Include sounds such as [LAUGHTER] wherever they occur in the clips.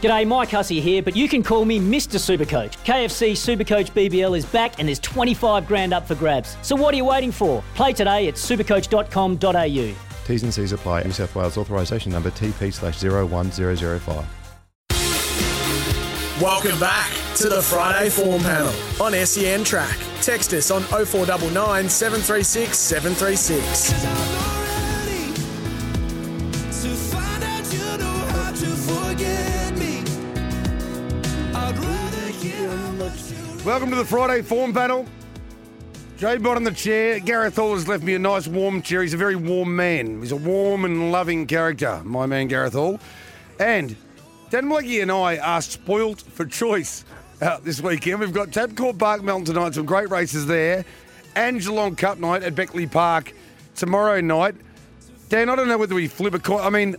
G'day, Mike Hussey here, but you can call me Mr. Supercoach. KFC Supercoach BBL is back and there's 25 grand up for grabs. So what are you waiting for? Play today at supercoach.com.au. T's and C's apply. New South Wales authorisation number TP slash 01005. Welcome back to the Friday Form Panel on SEN Track. Text us on 0499 736 736. Welcome to the Friday Form Panel. Jay Bott on the chair. Gareth Hall has left me a nice warm chair. He's a very warm man. He's a warm and loving character, my man Gareth Hall. And Dan Malecki and I are spoilt for choice out this weekend. We've got Tabcorp Park Melton tonight, some great races there. And Geelong Cup night at Beckley Park tomorrow night. Dan, I don't know whether we flip a coin. I mean,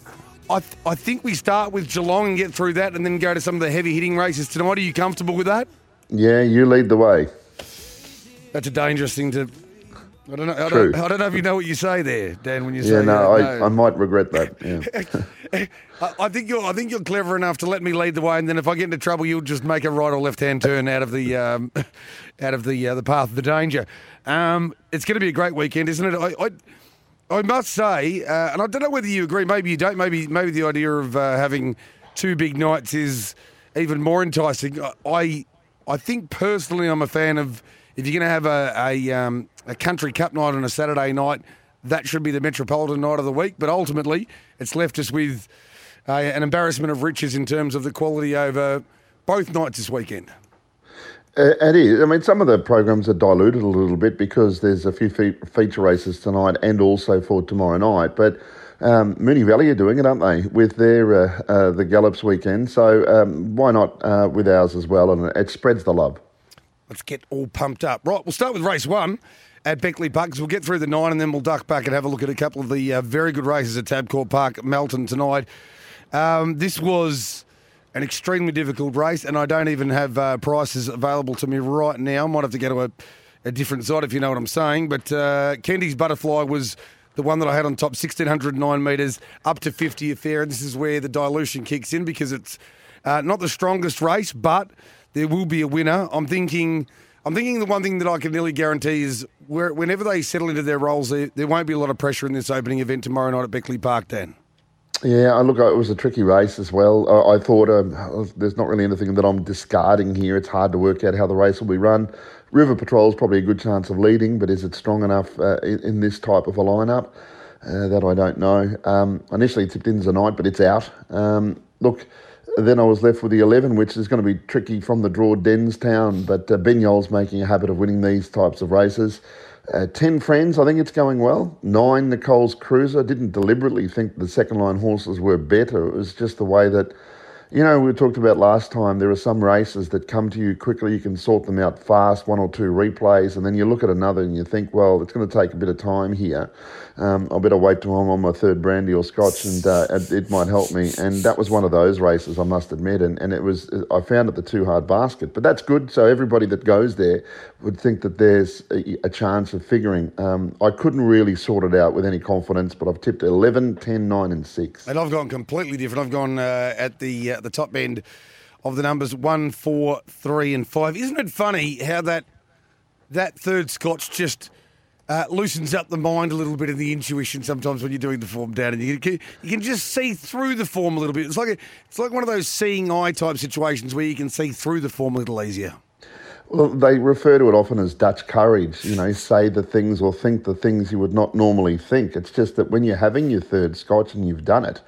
I, th- I think we start with Geelong and get through that and then go to some of the heavy hitting races tonight. Are you comfortable with that? Yeah, you lead the way. That's a dangerous thing to. I don't know. I don't, I don't know if you know what you say there, Dan. When you Yeah, say no, that. I, I might regret that. Yeah. [LAUGHS] I, think you're. I think you're clever enough to let me lead the way, and then if I get into trouble, you'll just make a right or left hand turn out of the um, [LAUGHS] out of the uh, the path of the danger. Um, it's going to be a great weekend, isn't it? I. I I must say, uh, and I don't know whether you agree. Maybe you don't. Maybe maybe the idea of uh, having two big nights is even more enticing. I- I I think personally, I'm a fan of if you're going to have a a, um, a country cup night on a Saturday night, that should be the metropolitan night of the week. But ultimately, it's left us with uh, an embarrassment of riches in terms of the quality over both nights this weekend. It is. I mean, some of the programs are diluted a little bit because there's a few fe- feature races tonight and also for tomorrow night. But um, Moonee Valley are doing it, aren't they, with their uh, uh, the Gallops weekend? So um, why not uh, with ours as well? And it spreads the love. Let's get all pumped up. Right, we'll start with race one at Beckley Park we'll get through the nine and then we'll duck back and have a look at a couple of the uh, very good races at Tabcorp Park, Melton tonight. Um, this was an extremely difficult race, and I don't even have uh, prices available to me right now. I might have to go to a, a different site if you know what I'm saying. But uh, Kendy's Butterfly was the one that I had on top, 1609 metres, up to 50th there. And this is where the dilution kicks in because it's uh, not the strongest race, but there will be a winner. I'm thinking. I'm thinking the one thing that I can nearly guarantee is whenever they settle into their roles, there, there won't be a lot of pressure in this opening event tomorrow night at Beckley Park, Dan. Yeah, look, it was a tricky race as well. I, thought um, there's not really anything that I'm discarding here. It's hard to work out how the race will be run. River Patrol is probably a good chance of leading, but is it strong enough uh, in, in this type of a lineup? Uh, that I don't know. Um, initially tipped in tonight, but it's out. Um, look, then I was left with the 11, which is going to be tricky from the draw Denstown, but uh, making a habit of winning these types of races. Uh, 10 friends, I think it's going well. Nine, Nicole's Cruiser. Didn't deliberately think the second line horses were better. It was just the way that, you know, we talked about last time, there are some races that come to you quickly. You can sort them out fast, one or two replays, and then you look at another and you think, well, it's going to take a bit of time here. Um, I better wait till I'm on my third brandy or scotch and uh, it, might help me. And that was one of those races, I must admit. And, and it was, I found it the too hard basket. But that's good. So everybody that goes there would think that there's a, a chance of figuring. Um, I couldn't really sort it out with any confidence, but I've tipped 11, 10, 9, and 6. And I've gone completely different. I've gone uh, at the uh, the top end of the numbers one, four, three, and five. Isn't it funny how that that third Scotch just uh, loosens up the mind a little bit and the intuition sometimes when you're doing the form down, and you can you can just see through the form a little bit. It's like a, it's like one of those seeing eye type situations where you can see through the form a little easier. Well, they refer to it often as Dutch courage, you know, say the things or think the things you would not normally think. It's just that when you're having your third scotch and you've done it,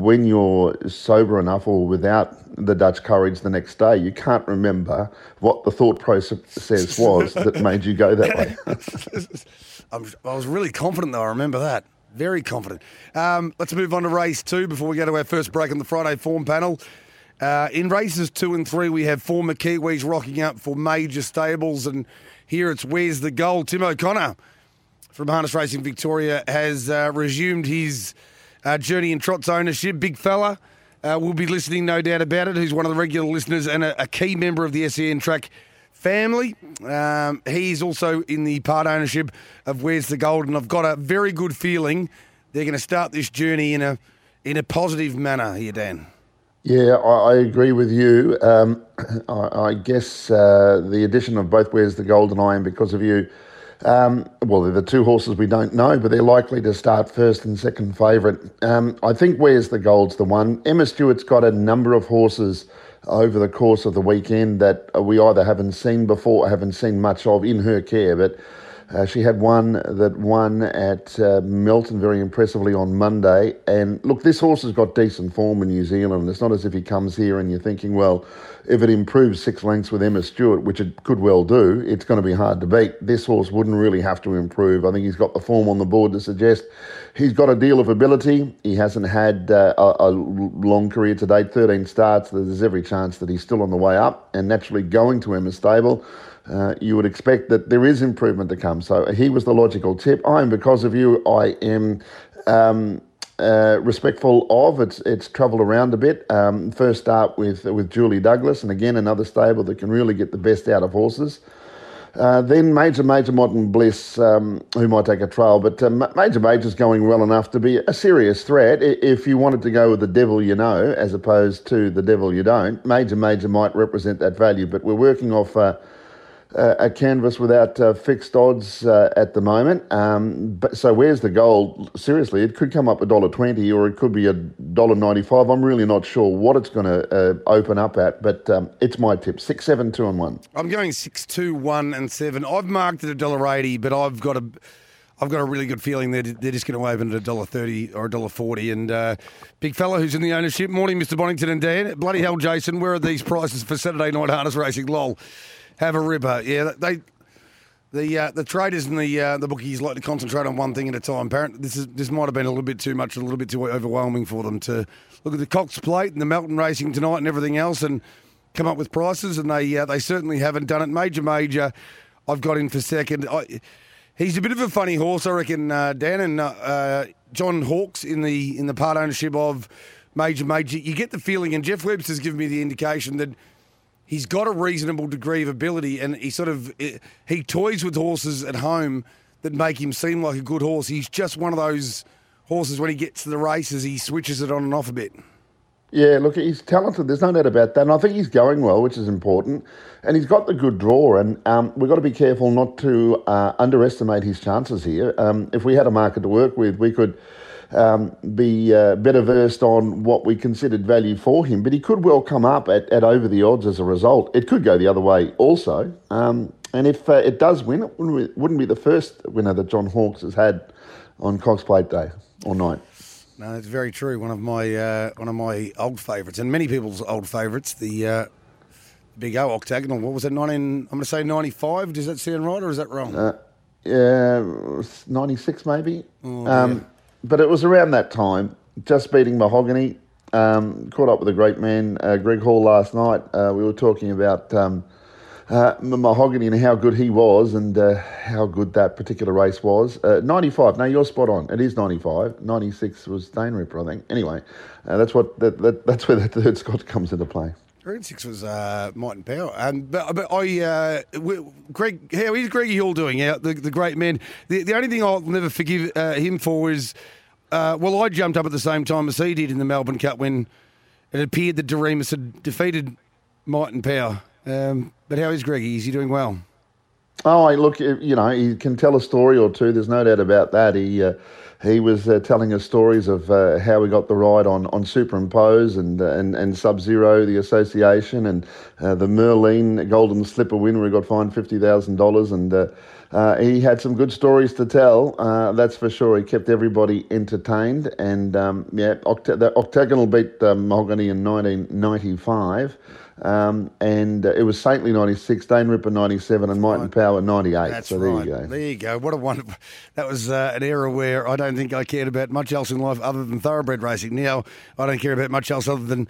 when you're sober enough or without the Dutch courage the next day, you can't remember what the thought process [LAUGHS] was that made you go that way. [LAUGHS] I'm, I was really confident, though. I remember that. Very confident. Um, let's move on to race two before we go to our first break on the Friday form panel. Uh, in races two and three, we have former Kiwis rocking up for major stables, and here it's Where's the Gold? Tim O'Connor from Harness Racing Victoria has uh, resumed his uh, journey in Trot's ownership. Big fella. Uh, we'll be listening, no doubt about it. Who's one of the regular listeners and a, a key member of the SEN track family. Um, he's also in the part ownership of Where's the Gold, and I've got a very good feeling they're going to start this journey in a in a positive manner here, Dan. Yeah, I, I agree with you. Um, [COUGHS] I, I, guess uh, the addition of both Where's the Gold and I Am Because of You um, well, they're the two horses we don't know, but they're likely to start first and second favourite. Um, I think Where's the Gold's the one. Emma Stewart's got a number of horses over the course of the weekend that we either haven't seen before or haven't seen much of in her care, but uh, she had one that won at uh, Melton very impressively on Monday. And look, this horse has got decent form in New Zealand. It's not as if he comes here and you're thinking, well, if it improves six lengths with Emma Stewart, which it could well do, it's going to be hard to beat. This horse wouldn't really have to improve. I think he's got the form on the board to suggest he's got a deal of ability. He hasn't had uh, a, a long career to date, 13 starts. There's every chance that he's still on the way up and naturally going to Emma Stable uh, you would expect that there is improvement to come. So he was the logical tip. I am, because of you, I am um, uh, respectful of. It's it's travelled around a bit. Um, first start with with Julie Douglas, and again another stable that can really get the best out of horses. Uh, then Major Major Modern Bliss, um, who might take a trial, but uh, Major Major's going well enough to be a serious threat. If you wanted to go with the devil you know, as opposed to the devil you don't, Major Major might represent that value. But we're working off uh, a canvas without uh, fixed odds uh, at the moment. Um, but so where's the goal? Seriously, it could come up a dollar twenty, or it could be a dollar ninety-five. I'm really not sure what it's going to uh, open up at, but um, it's my tip: six, seven, two, and one. I'm going six, two, one, and seven. I've marked it a dollar eighty, but I've got a. I've got a really good feeling that they're just going to open at a dollar thirty or a dollar forty. And uh, big fella who's in the ownership. Morning, Mr. Bonington and Dan. Bloody hell, Jason. Where are these prices for Saturday night harness racing? Lol have a ripper. Yeah, they the uh, the traders and the uh, the bookies like to concentrate on one thing at a time. Apparently, this is this might have been a little bit too much, a little bit too overwhelming for them to look at the Cox Plate and the Melton Racing tonight and everything else, and come up with prices. And they uh, they certainly haven't done it. Major, major. I've got in for second. I, he's a bit of a funny horse, I reckon. Uh, Dan and uh, uh, John Hawkes in the in the part ownership of Major, major. You get the feeling, and Jeff Webster's given me the indication that he's got a reasonable degree of ability, and he sort of he toys with horses at home that make him seem like a good horse. He's just one of those horses when he gets to the races, he switches it on and off a bit. Yeah, look, he's talented. There's no doubt about that, and I think he's going well, which is important. And he's got the good draw, and um, we've got to be careful not to uh, underestimate his chances here. Um, if we had a market to work with, we could um, be uh, better versed on what we considered value for him. But he could well come up at, at over the odds as a result. It could go the other way also. Um, and if uh, it does win, it wouldn't, be, wouldn't be the first winner that John Hawkes has had on Cox Plate Day or night. No, it's very true. One of my uh, one of my old favourites, and many people's old favourites, the uh, Big O octagonal. What was it? Nineteen. I'm going to say ninety five. Does that sound right, or is that wrong? Uh, yeah, ninety six maybe. Oh, um, but it was around that time, just beating Mahogany. Um, caught up with a great man, uh, Greg Hall, last night. Uh, we were talking about um, uh, Mahogany and how good he was and uh, how good that particular race was. Uh, 95, Now you're spot on. It is 95. 96 was Dane Ripper, I think. Anyway, uh, that's what that, that, that's where the third Scott comes into play. Grade six was uh, Might and Power. Um, but, but I, uh, Greg, how is Greggy Hall doing? Yeah, the, the great man. The, the only thing I'll never forgive uh, him for is, uh, well, I jumped up at the same time as he did in the Melbourne Cup when it appeared that Doriemus had defeated Might and Power. Um, but how is Greggy? Is he doing well? Oh, look, you know, he can tell a story or two. There's no doubt about that. He uh, he was uh, telling us stories of uh, how we got the ride on, on Superimpose and uh, and, and Sub Zero, the association, and uh, the Merlene Golden Slipper win where he got fined fifty thousand dollars, and uh, uh, he had some good stories to tell. that's for sure. He kept everybody entertained, and um, yeah, Oct- the Octagonal beat Mahogany in nineteen ninety five. Um, and uh, it was Saintly 96, Dane Ripper 97, and Might and Power 98. That's so there right. you go. There you go. What a wonderful. That was uh, an era where I don't think I cared about much else in life other than thoroughbred racing. Now I don't care about much else other than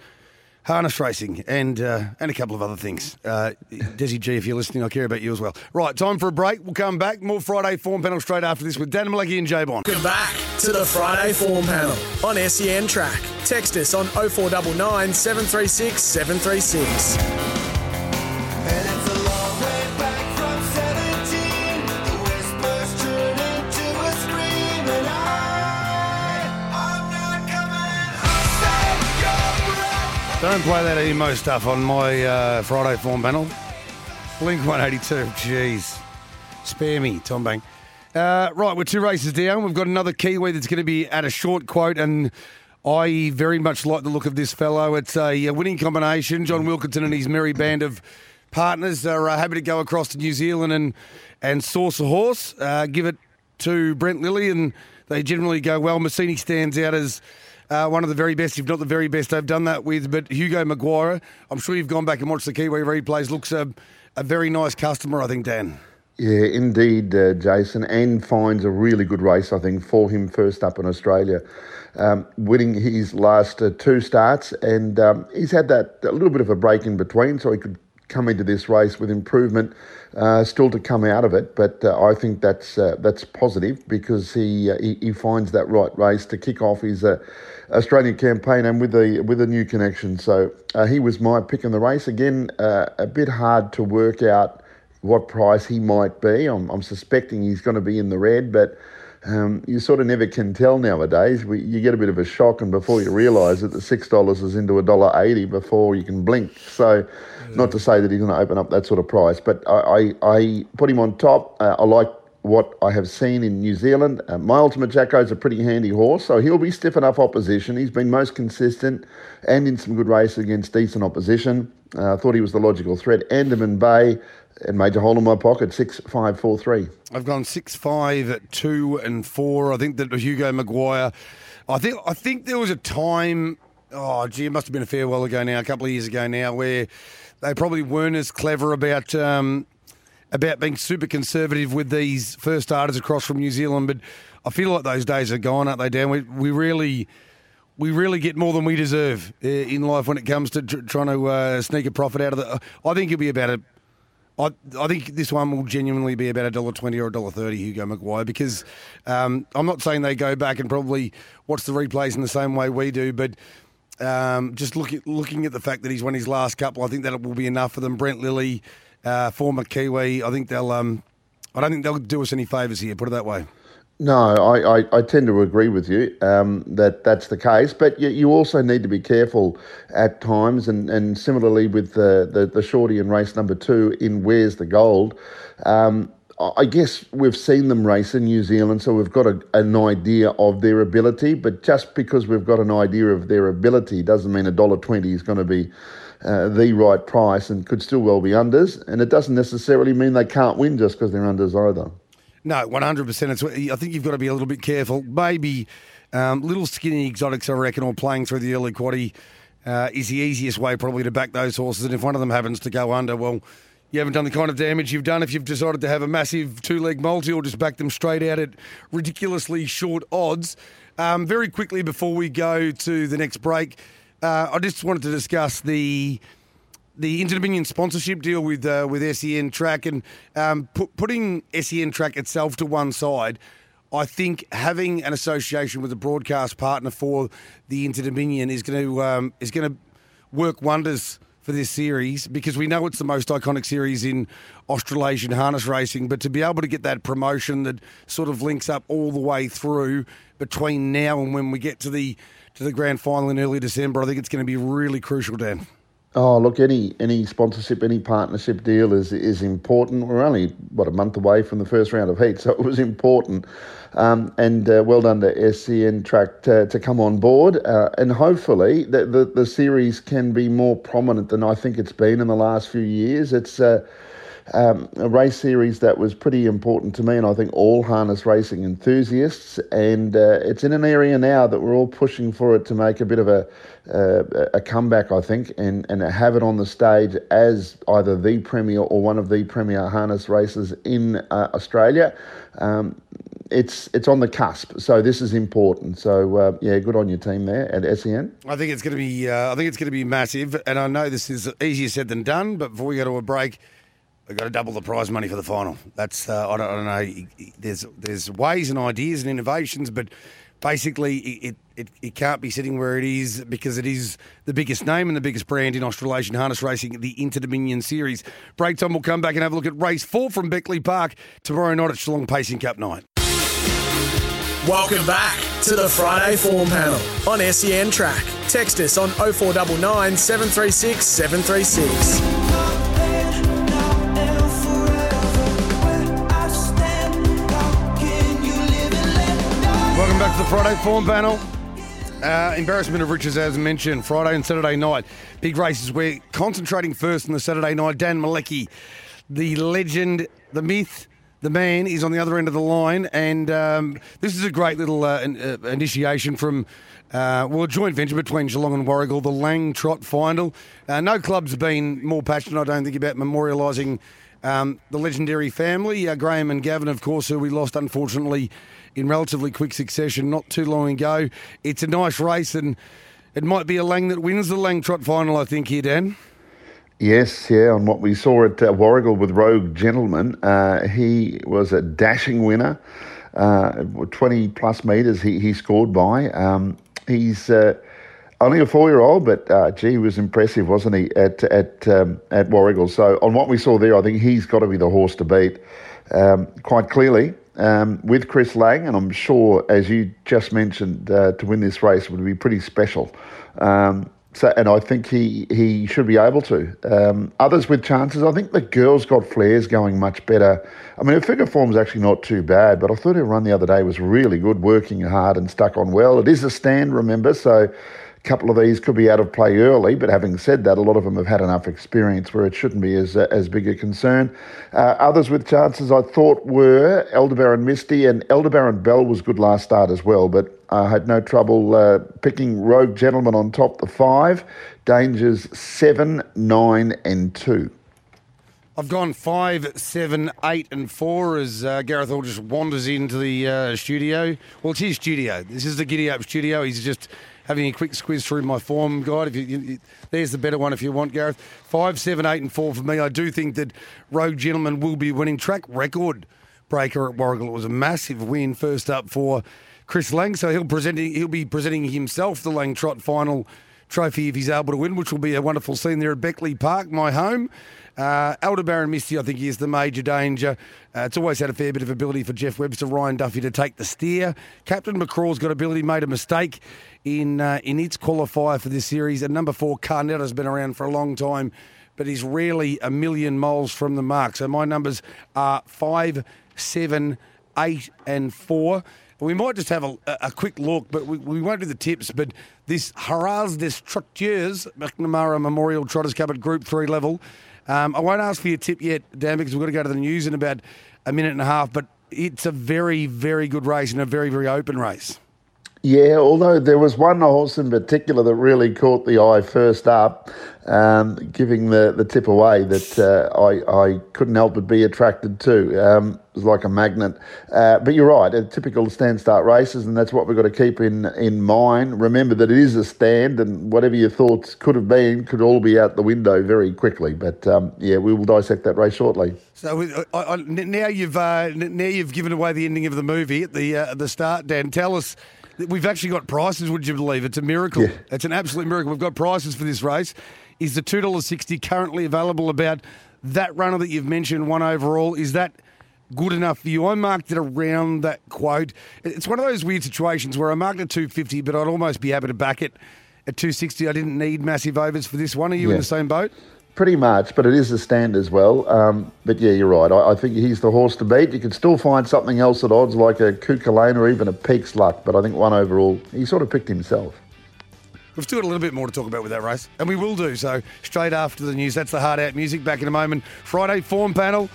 harness racing, and uh, and a couple of other things. Uh, Desi G, if you're listening, I care about you as well. Right, time for a break. We'll come back. More Friday form panel straight after this with Dan Malecki and Jay Bond. Welcome back to the Friday form panel on SEN Track. Text us on 0499 736 736. Don't play that emo stuff on my uh, Friday form panel. Blink 182. Jeez. Spare me, Tom Bang. Uh, right, we're two races down. We've got another Kiwi that's going to be at a short quote, and I very much like the look of this fellow. It's a, winning combination. John Wilkinson and his merry band of partners are uh, happy to go across to New Zealand and, and source a horse. Uh, give it to Brent Lilley, and they generally go well. Massini stands out as uh, one of the very best, if not the very best, they've done that with. But Hugo Maguire, I'm sure you've gone back and watched the Kiwi replays. Looks a, a very nice customer, I think, Dan. Yeah, indeed, uh, Jason, and finds a really good race, I think, for him first up in Australia. Um, winning his last uh, two starts, and um, he's had that a little bit of a break in between, so he could come into this race with improvement, uh, still to come out of it. But uh, I think that's uh, that's positive because he, uh, he he finds that right race to kick off his uh, Australian campaign and with a with a new connection. So uh, he was my pick in the race again. Uh, a bit hard to work out what price he might be. I'm, I'm suspecting he's going to be in the red, but um, you sort of never can tell nowadays. We, you get a bit of a shock, and before you realise it, the six dollars is into a dollar eighty before you can blink. So, not to say that he's going to open up that sort of price, but I, I, I put him on top. Uh, I like what I have seen in New Zealand. Uh, my Ultimate Jacko is a pretty handy horse, so he'll be stiff enough opposition. He's been most consistent and in some good races against decent opposition. Uh, I thought he was the logical threat. Andaman Bay and Major Hole in my pocket, six five four three. I've gone six, five, two, and four. I think that Hugo Maguire. I think I think there was a time. Oh, gee, it must have been a fair while ago now, a couple of years ago now, where they probably weren't as clever about um, about being super conservative with these first starters across from New Zealand. But I feel like those days are gone, aren't they, Dan? We, we really. We really get more than we deserve uh, in life when it comes to tr- trying to uh, sneak a profit out of the. I think it'll be about a I, I think this one will genuinely be about a dollar twenty or a dollar thirty, Hugo Maguire, because um, I'm not saying they go back and probably watch the replays in the same way we do, but um, just look at, looking at the fact that he's won his last couple, I think that it will be enough for them. Brent Lilley, uh, former Kiwi, I think they'll. Um, I don't think they'll do us any favours here. Put it that way. No, I, I, I tend to agree with you um, that that's the case, but you, you also need to be careful at times, and, and similarly with the, the, the shorty in race number two in Where's the Gold. Um, I guess we've seen them race in New Zealand, so we've got a, an idea of their ability. But just because we've got an idea of their ability doesn't mean a dollar twenty is going to be uh, the right price, and could still well be unders. And it doesn't necessarily mean they can't win just because they're unders either. No, one hundred percent. It's. I think you've got to be a little bit careful. Maybe um, little skinny exotics, I reckon, or playing through the early quaddy uh, is the easiest way probably to back those horses. And if one of them happens to go under, well, you haven't done the kind of damage you've done if you've decided to have a massive two leg multi or just back them straight out at ridiculously short odds. Um, very quickly before we go to the next break, uh, I just wanted to discuss the the Interdominion sponsorship deal with uh, with SEN Track and um, put, putting SEN Track itself to one side. I think having an association with a broadcast partner for the Interdominion is going to um, is going to work wonders for this series because we know it's the most iconic series in Australasian harness racing. But to be able to get that promotion that sort of links up all the way through between now and when we get to the to the grand final in early December, I think it's going to be really crucial, Dan. Oh, look, any any sponsorship, any partnership deal is is important. We're only what a month away from the first round of heat, [LAUGHS] so it was important. Um, and uh, well done to SEN Track to, to come on board, uh, and hopefully the, the the series can be more prominent than I think it's been in the last few years. It's uh, um, a race series that was pretty important to me, and I think all harness racing enthusiasts. And uh, it's in an area now that we're all pushing for it to make a bit of a uh, a comeback, I think, and and have it on the stage as either the premier or one of the premier harness races in uh, Australia. Um, it's it's on the cusp, so this is important. So uh, yeah, good on your team there at SEN. I think it's going to be. Uh, I think it's going to be massive, and I know this is easier said than done. But before we go to a break, we've got to double the prize money for the final. That's uh, I, don't, I don't know. There's there's ways and ideas and innovations, but basically it, it it can't be sitting where it is because it is the biggest name and the biggest brand in Australasian harness racing, the Inter Dominion Series. Break time. We'll come back and have a look at race four from Beckley Park tomorrow night at Geelong Pacing Cup night. Welcome back to the Friday Form Panel on SEN Track. Text us on 0499 736 736. Friday Form Panel. Uh, embarrassment of riches, as mentioned, Friday and Saturday night. Big races. We're concentrating first on the Saturday night. Dan Malecki, the legend, the myth, the man, is on the other end of the line. And um, this is a great little uh, uh, initiation from, uh, well, a joint venture between Geelong and Warragul, the Lang Trot Final. Uh, no club's been more passionate, I don't think, about memorialising um, the legendary family. Graham and Gavin, of course, who we lost, unfortunately, in relatively quick succession not too long ago. It's a nice race, and it might be a Lang that wins the Lang Trot Final, I think, here, Dan. Yes, yeah, on what we saw at uh, Warragul with Rogue Gentleman, uh, he was a dashing winner. Uh, 20 plus metres he, he scored by. Um, he's uh, only a four year old, but uh, gee, he was impressive, wasn't he, at, at, um, at Warragul? So, on what we saw there, I think he's got to be the horse to beat um, quite clearly. Um, with Chris Lang, and I'm sure, as you just mentioned, uh, to win this race would be pretty special. Um, so, and I think he, he should be able to. Um, others with chances, I think the girls got flares going much better. I mean, her figure form's actually not too bad, but I thought her run the other day was really good, working hard and stuck on well. It is a stand, remember, so couple of these could be out of play early. But having said that, a lot of them have had enough experience where it shouldn't be as uh, as big a concern. Uh, others with chances, I thought, were Elderbaron Misty and Elderbaron Bell was good last start as well, but I had no trouble uh, picking Rogue Gentleman on top the five. Dangers seven, nine, and two. I've gone five, seven, eight, and four as uh, Gareth Hall just wanders into the uh, studio. Well, it's his studio. This is the Giddy Up studio. He's just having a quick squiz through my form guide. If you, you, there's the better one if you want, Gareth. Five, seven, eight, and four for me. I do think that Rogue Gentleman will be winning track record breaker at Warragul. It was a massive win first up for Chris Lang, so he'll presenting he'll be presenting himself the Lang Trot Final trophy if he's able to win, which will be a wonderful scene there at Beckley Park, my home. Uh, Elderbaron Misty, I think, he is the major danger. Uh, it's always had a fair bit of ability for Jeff Webster, Ryan Duffy to take the steer. Captain McCraw's got ability, made a mistake in uh, in its qualifier for this series. And number four, Carnetta's been around for a long time, but he's rarely a million miles from the mark. So my numbers are five, seven, eight, and four. We might just have a, a quick look, but we, we won't do the tips. But this Haras des Trotteurs McNamara Memorial Trotters Cup at Group 3 level. Um, I won't ask for your tip yet, Dan, because we've got to go to the news in about a minute and a half. But it's a very, very good race and a very, very open race. Yeah, although there was one horse in particular that really caught the eye first up, um, giving the, the tip away that uh, I, I couldn't help but be attracted to. Um, was like a magnet. Uh, but you're right, a typical stand start races, and that's what we've got to keep in, in mind. Remember that it is a stand, and whatever your thoughts could have been could all be out the window very quickly. But um, yeah, we will dissect that race shortly. So I, I, now you've uh, now you've given away the ending of the movie at the uh, at the start. Dan, tell us. We've actually got prices. Would you believe it's a miracle? Yeah. It's an absolute miracle. We've got prices for this race. Is the two dollars sixty currently available? About that runner that you've mentioned, one overall. Is that good enough for you? I marked it around that quote. It's one of those weird situations where I marked it two fifty, but I'd almost be happy to back it at two sixty. I didn't need massive overs for this one. Are you in the same boat? Pretty much, but it is a stand as well. Um, but yeah, you're right. I, I think he's the horse to beat. You can still find something else at odds like a Kukulane or even a Peak's Luck, but I think one overall, he sort of picked himself. We've still got a little bit more to talk about with that race, and we will do so straight after the news. That's the hard out music. Back in a moment. Friday form panel,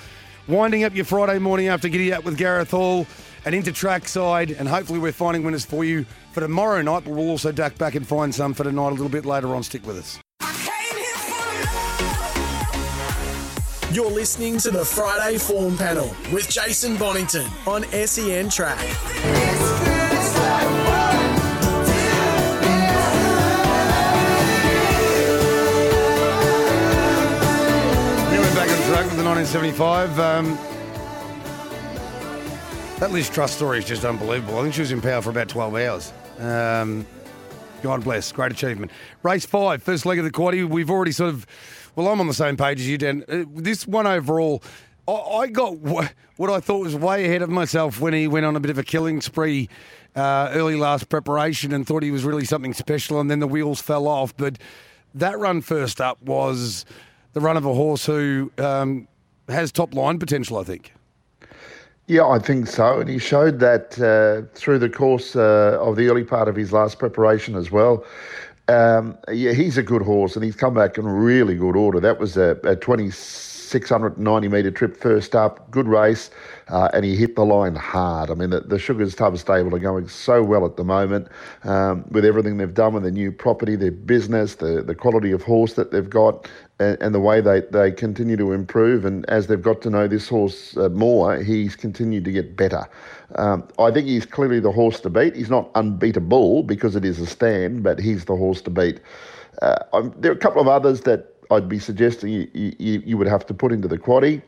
winding up your Friday morning after Giddy Up with Gareth Hall, and into trackside, and hopefully we're finding winners for you for tomorrow night. But we'll also duck back and find some for tonight a little bit later on. Stick with us. You're listening to the Friday Form Panel with Jason Bonington on SEN Track. The 1975. Um, that Liz Truss story is just unbelievable. I think she was in power for about 12 hours. Um, God bless. Great achievement. Race five, first leg of the quaddy. We've already sort of, well, I'm on the same page as you, Dan. Uh, this one overall, I, I got wh- what I thought was way ahead of myself when he went on a bit of a killing spree uh, early last preparation and thought he was really something special, and then the wheels fell off. But that run first up was the run of a horse who um, has top line potential, I think. Yeah, I think so. And he showed that uh, through the course uh, of the early part of his last preparation as well. Um, yeah, he's a good horse and he's come back in really good order. That was a, a 2690 metre trip first up, good race, uh, and he hit the line hard. I mean, the, the Sugars Tub Stable are going so well at the moment um, with everything they've done with their new property, their business, the, the quality of horse that they've got and, and the way they, they continue to improve. And as they've got to know this horse uh, more, he's continued to get better. Um, I think he's clearly the horse to beat. He's not unbeatable because it is a stand, but he's the horse to beat. Uh, there are a couple of others that I'd be suggesting you, you, you would have to put into the quaddy,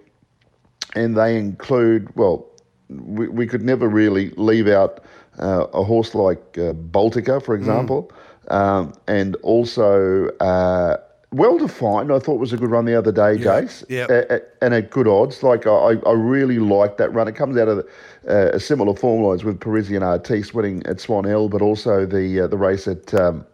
and they include, well, we, we could never really leave out uh, a horse like uh, Baltica, for example, um, and also uh, well defined. I thought was a good run the other day, Jace, yeah. A- a- and at good odds. Like I, I really like that run. It comes out of uh, a similar form lines with Parisian Artiste winning at Swan Hill, but also the uh, the race at. Um,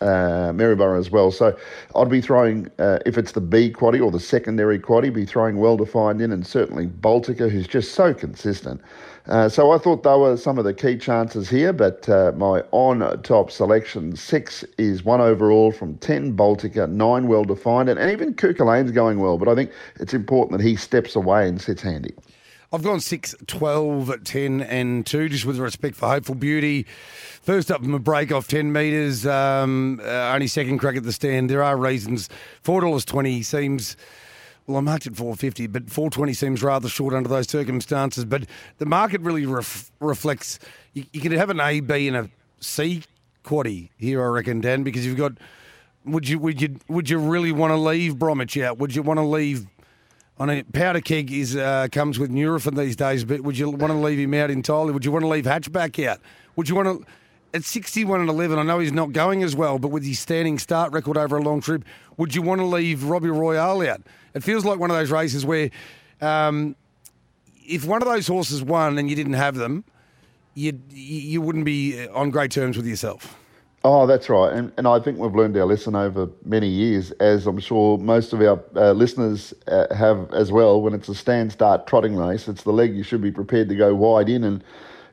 uh, Maryborough as well. So I'd be throwing, uh, if it's the B quaddy or the secondary quaddy, be throwing well defined in, and certainly Baltica, who's just so consistent. Uh, so I thought they were some of the key chances here, but uh, my on top selection six is one overall from 10 Baltica, nine well defined, and, and even Kuka going well, but I think it's important that he steps away and sits handy. I've gone 6, 12, 10, and 2, just with respect for Hopeful Beauty. First up from a break off 10 metres, um, uh, only second crack at the stand. There are reasons. $4.20 seems, well, I marked it 450 but 420 seems rather short under those circumstances. But the market really ref- reflects, you, you could have an A, B, and a C quaddy here, I reckon, Dan, because you've got, would you, would you, would you really want to leave Bromwich out? Would you want to leave on a powder keg is uh, comes with Nurofen these days, but would you want to leave him out entirely? Would you want to leave Hatchback out? Would you want to at sixty one and eleven? I know he's not going as well, but with his standing start record over a long trip, would you want to leave Robbie Royale out? It feels like one of those races where, um, if one of those horses won and you didn't have them, you you wouldn't be on great terms with yourself. Oh, that's right. And, and I think we've learned our lesson over many years, as I'm sure most of our uh, listeners uh, have as well. When it's a stand start trotting race, it's the leg you should be prepared to go wide in. And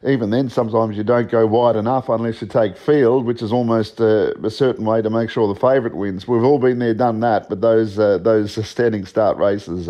even then, sometimes you don't go wide enough unless you take field, which is almost uh, a certain way to make sure the favourite wins. We've all been there, done that, but those, uh, those standing start races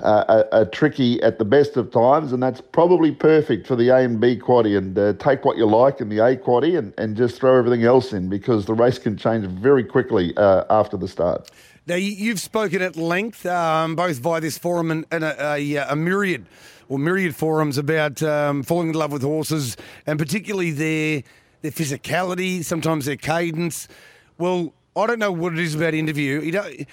uh, are, tricky at the best of times, and that's probably perfect for the A and B quaddy. And uh, take what you like in the A quaddy and, and just throw everything else in because the race can change very quickly uh, after the start. Now, you- you've spoken at length, um, both via this forum and, and a, a, a myriad or myriad forums about um, falling in love with horses and particularly their their physicality, sometimes their cadence. Well, I don't know what it is about interview. He don't,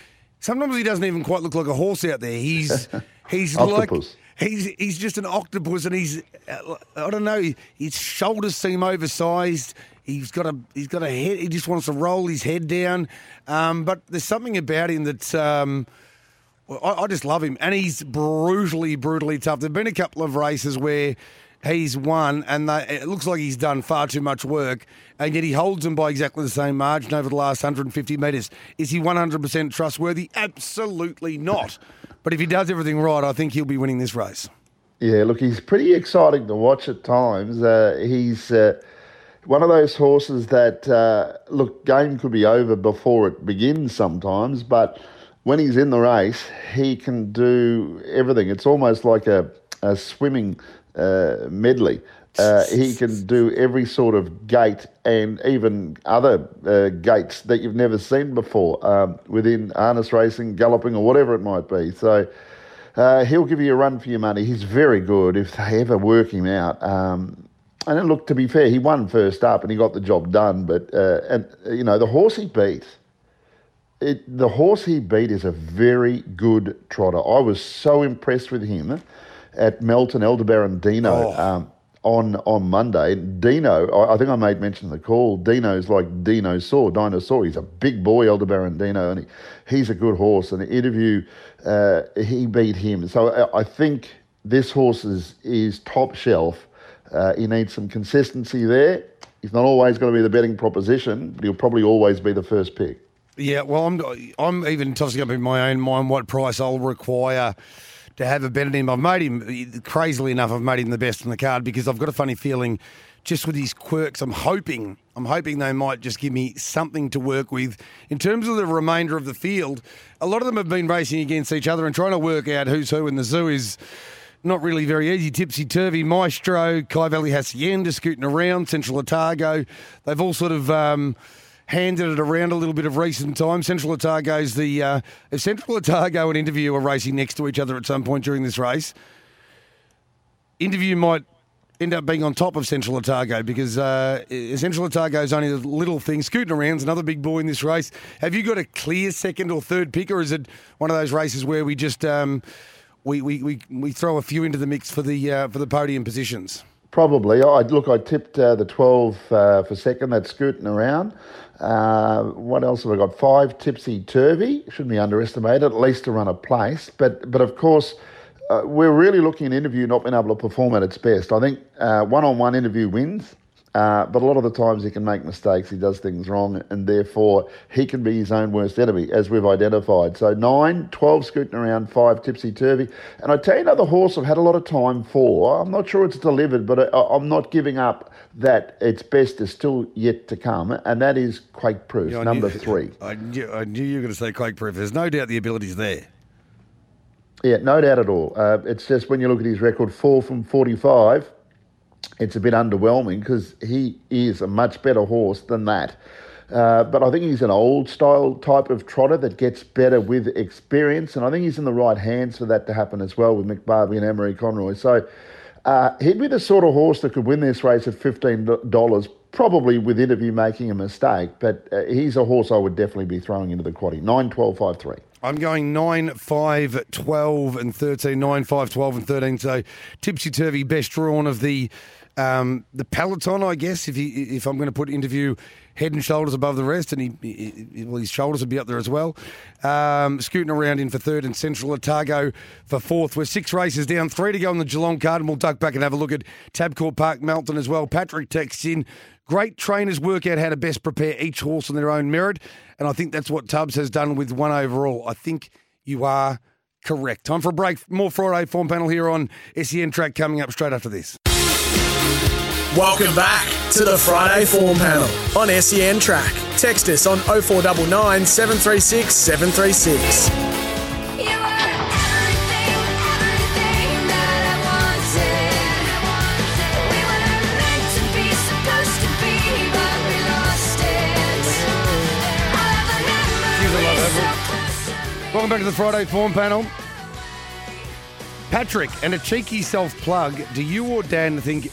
sometimes he doesn't even quite look like a horse out there. He's [LAUGHS] he's like he's he's just an octopus, and he's I don't know. His shoulders seem oversized. He's got a he's got a head. He just wants to roll his head down. Um, but there's something about him that. Um, I, I just love him, and he's brutally, brutally tough. There've been a couple of races where he's won, and they, it looks like he's done far too much work, and yet he holds them by exactly the same margin over the last 150 metres. Is he 100% trustworthy? Absolutely not. But if he does everything right, I think he'll be winning this race. Yeah, look, he's pretty exciting to watch at times. Uh, he's uh, one of those horses that, uh, look, game could be over before it begins sometimes, but when he's in the race, he can do everything. It's almost like a, a swimming uh, medley. Uh, he can do every sort of gait and even other uh, that you've never seen before um, within harness racing, galloping, or whatever it might be. So uh, he'll give you a run for your money. He's very good if they ever work him out. Um, and then, look, to be fair, he won first up and he got the job done. But uh, and you know the horse he beat, it, the horse he beat is a very good trotter. I was so impressed with him at Melton Elderbaron Dino Oh. um, on on Monday. Dino, I, I think I made mention of the call. Dino's like dinosaur, dinosaur. He's a big boy, Elderbaron Dino, and he, he's a good horse. And the interview, uh, he beat him. So I, I think this horse is, is top shelf. Uh, he needs some consistency there. He's not always going to be the betting proposition, but he'll probably always be the first pick. Yeah, well, I'm I'm even tossing up in my own mind what price I'll require to have a bet at him. I've made him crazily enough. I've made him the best on the card because I've got a funny feeling, just with his quirks. I'm hoping I'm hoping they might just give me something to work with in terms of the remainder of the field. A lot of them have been racing against each other and trying to work out who's who in the zoo is. Not really very easy. Tipsy Turvy, Maestro, Kai Valley Hacienda scooting around, Central Otago. They've all sort of um, handed it around a little bit of recent time. Central Otago's the. Uh, if Central Otago and Interview are racing next to each other at some point during this race, Interview might end up being on top of Central Otago because uh, Central is only a little thing. Scooting around's another big boy in this race. Have you got a clear second or third pick, or is it one of those races where we just um, we, we, we, we throw a few into the mix for the uh, for the podium positions? Probably. I look. I tipped uh, the twelve uh, for second. That's scooting around. Uh, what else have I got? Five tipsy turvy. Shouldn't be underestimated. At least to run a place. But but of course, uh, we're really looking at interview not being able to perform at its best. I think one on one interview wins. Uh, but a lot of the times he can make mistakes, he does things wrong, and therefore he can be his own worst enemy, as we've identified. So 9, 12 scooting around, 5 tipsy turvy. And I tell you another horse I've had a lot of time for. I'm not sure it's delivered, but I, I'm not giving up that its best is still yet to come, and that is Quake Proof, Yeah, number knew- three. [LAUGHS] I knew, I knew you were going to say Quake Proof. There's no doubt the ability's there. Yeah, no doubt at all. Uh, it's just when you look at his record, four from 45, it's a bit underwhelming because he is a much better horse than that. Uh, but I think he's an old style type of trotter that gets better with experience, and I think he's in the right hands for that to happen as well with McBarbie and Emery Conroy. So uh, he'd be the sort of horse that could win this race at $15, probably with interview making a mistake, but uh, he's a horse I would definitely be throwing into the quaddy. 9, 12, 5, 3. I'm going 9, 5, 12, and 13. 9, 5, 12, and 13. So tipsy turvy, best drawn of the um, the peloton, I guess. If he, if I'm going to put interview head and shoulders above the rest, and he, he well, his shoulders would be up there as well. Um, scooting around in for third, and Central Otago for fourth. We're six races down, three to go on the Geelong card, and we'll duck back and have a look at Tabcorp Park, Melton as well. Patrick texts in. Great trainers work out how to best prepare each horse on their own merit, and I think that's what Tubbs has done with one overall. I think you are correct. Time for a break. More Friday form panel here on SEN track coming up straight after this. Welcome back to the Friday Form Panel on SEN Track. Text us on 0499 736 736. You were everything, everything that I wanted. We were meant to be, supposed to be, but we lost it. All of the memories so close to me. Welcome back to the Friday form panel. Patrick, and a cheeky self plug. Do you or Dan think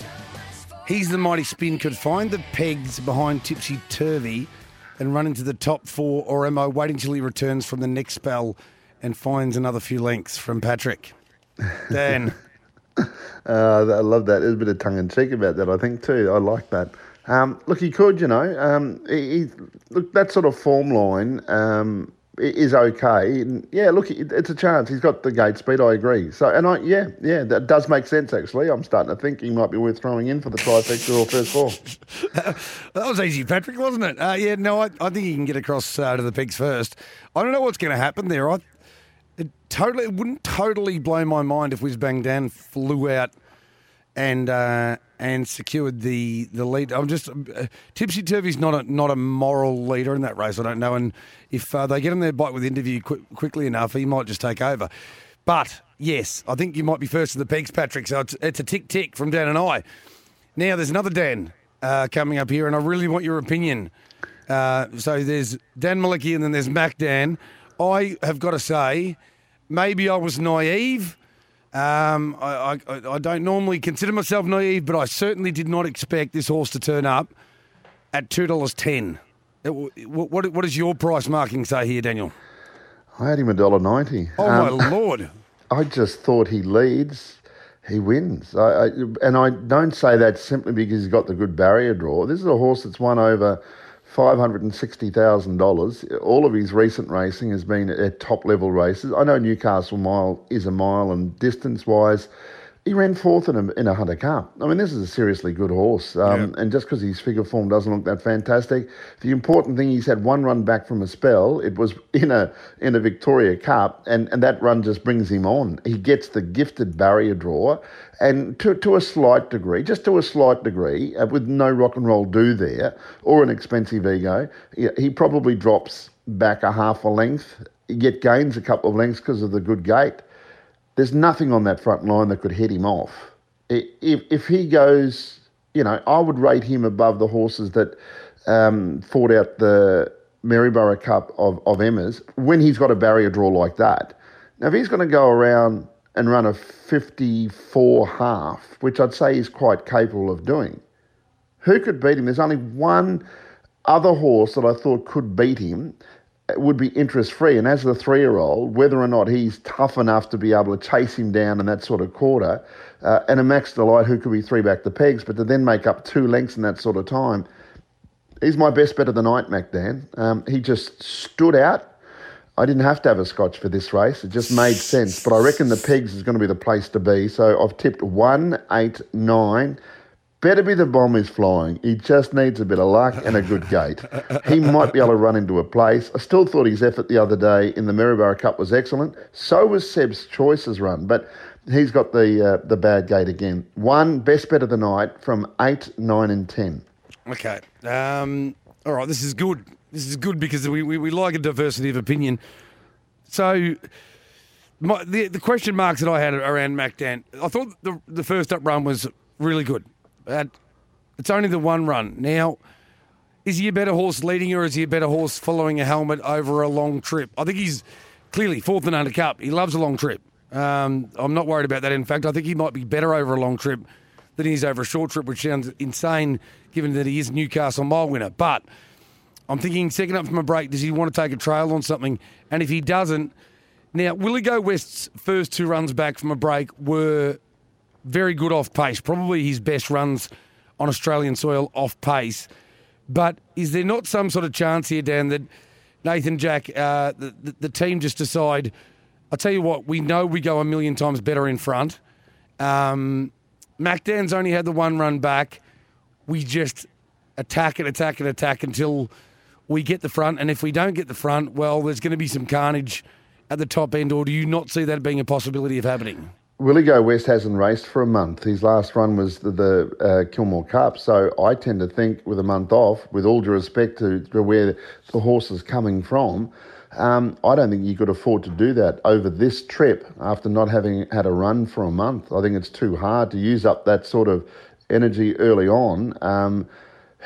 he's the mighty spin could find the pegs behind Tipsy Turvy and run into the top four, or am I waiting till he returns from the next spell and finds another few lengths from Patrick? Dan. [LAUGHS] Uh, I love that. There's a bit of tongue in cheek about that, I think, too. I like that. Um, look, he could, you know. Um, he, he, look, that sort of form line um, is okay. And yeah, look, it's a chance. He's got the gate speed. I agree. So, and I, yeah, yeah, that does make sense. Actually, I'm starting to think he might be worth throwing in for the trifecta or first four. [LAUGHS] That was easy, Patrick, wasn't it? Uh, yeah, no, I, I think he can get across uh, to the pigs first. I don't know what's going to happen there. I, it totally it wouldn't totally blow my mind if Whiz Bang Dan flew out and uh, and secured the the lead. I'm just uh, Tipsy Turvy's not a not a moral leader in that race. I don't know, and if uh, they get him their bike with the interview quick, quickly enough, he might just take over. But yes, I think you might be first to the pegs, Patrick. So it's, it's a tick tick from Dan and I. Now, there's another Dan uh, coming up here, and I really want your opinion. Uh, so there's Dan Malecki and then there's Mac Dan. I have got to say, maybe I was naive. Um, I, I, I don't normally consider myself naive, but I certainly did not expect this horse to turn up at $2.10. It- What, what, what does your price marking say here, Daniel? I had him a dollar ninety. Oh, Um, my Lord. [LAUGHS] I just thought he leads, he wins. I, I, and I don't say that simply because he's got the good barrier draw. This is a horse that's won over $560,000. All of his recent racing has been at top level races. I know Newcastle Mile is a mile, and distance wise, he ran fourth in a, in a Hunter Cup. I mean, this is a seriously good horse. Um, And just because his figure form doesn't look that fantastic, the important thing he's had one run back from a spell. It was in a in a Victoria Cup, and, and that run just brings him on. He gets the gifted barrier draw, and to, to a slight degree, just to a slight degree, uh, with no rock and roll do there or an expensive ego, he, he probably drops back a half a length, yet gains a couple of lengths because of the good gate there's nothing on that front line that could head him off. If, if he goes, you know, I would rate him above the horses that um, fought out the Maryborough Cup of, of Emma's when he's got a barrier draw like that. Now, if he's going to go around and run a 54 half, which I'd say he's quite capable of doing, who could beat him? There's only one other horse that I thought could beat him would be interest free. And as a three year old, whether or not he's tough enough to be able to chase him down in that sort of quarter, uh, and a Max Delight who could be three back the pegs, but to then make up two lengths in that sort of time, he's my best bet of the night, Mac Dan. Um, he just stood out. I didn't have to have a scotch for this race. It just made sense. But I reckon the pegs is going to be the place to be. So I've tipped one, eight, nine. Better be the bomb is flying. He just needs a bit of luck and a good gate. He might be able to run into a place. I still thought his effort the other day in the Maryborough Cup was excellent. So was Seb's Choices run, but he's got the uh, the bad gate again. One best bet of the night from eight, nine, and ten. Okay. Um, all right, this is good. This is good because we, we, we like a diversity of opinion. So, my, the the question marks that I had around Mac Dan, I thought the the first up run was really good. It's only the one run. Now, is he a better horse leading or is he a better horse following a helmet over a long trip? I think he's clearly fourth and Hunter Cup. He loves a long trip. Um, I'm not worried about that. In fact, I think he might be better over a long trip than he is over a short trip, which sounds insane given that he is Newcastle mile winner. But I'm thinking second up from a break, does he want to take a trail on something? And if he doesn't, now Willie Go West's first two runs back from a break were very good off pace, probably his best runs on Australian soil off pace. But is there not some sort of chance here, Dan, that Nathan Jack, uh, the, the, team just decide, I'll tell you what, we know we go a million times better in front. Um, Mac Dan's only had the one run back. We just attack and attack and attack until we get the front. And if we don't get the front, well, there's going to be some carnage at the top end. Or do you not see that being a possibility of happening? Willie Go West hasn't raced for a month. His last run was the, the uh, Kilmore Cup. So I tend to think, with a month off, with all due respect to, to where the horse is coming from, um, I don't think you could afford to do that over this trip after not having had a run for a month. I think it's too hard to use up that sort of energy early on. Um,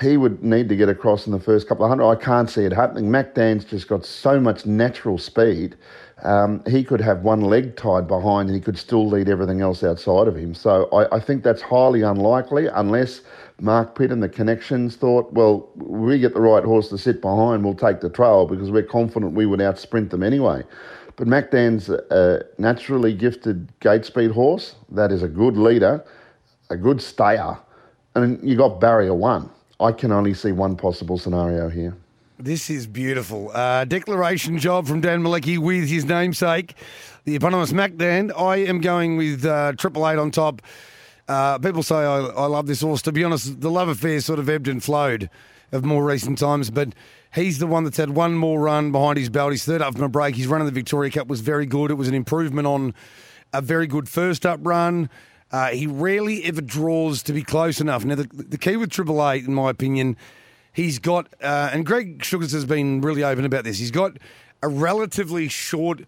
he would need to get across in the first couple of hundred. I can't see it happening. Mac Dan's just got so much natural speed. Um, he could have one leg tied behind and he could still lead everything else outside of him. So I, I think that's highly unlikely unless Mark Pitt and the connections thought, well, we get the right horse to sit behind, we'll take the trail because we're confident we would outsprint them anyway. But MacDan's a naturally gifted gate speed horse. That is a good leader, a good stayer, and you got barrier one. I can only see one possible scenario here. This is beautiful. Uh, declaration job from Dan Malecki with his namesake, the eponymous Mac Dan. I am going with uh, Triple Eight on top. Uh, people say I, I love this horse. To be honest, the love affair sort of ebbed and flowed of more recent times, but he's the one that's had one more run behind his belt. His third up from a break. His run in the Victoria Cup was very good. It was an improvement on a very good first up run. Uh, he rarely ever draws to be close enough. Now, the, the key with Triple Eight, in my opinion, he's got, uh, and Greg Sugars has been really open about this, he's got a relatively short,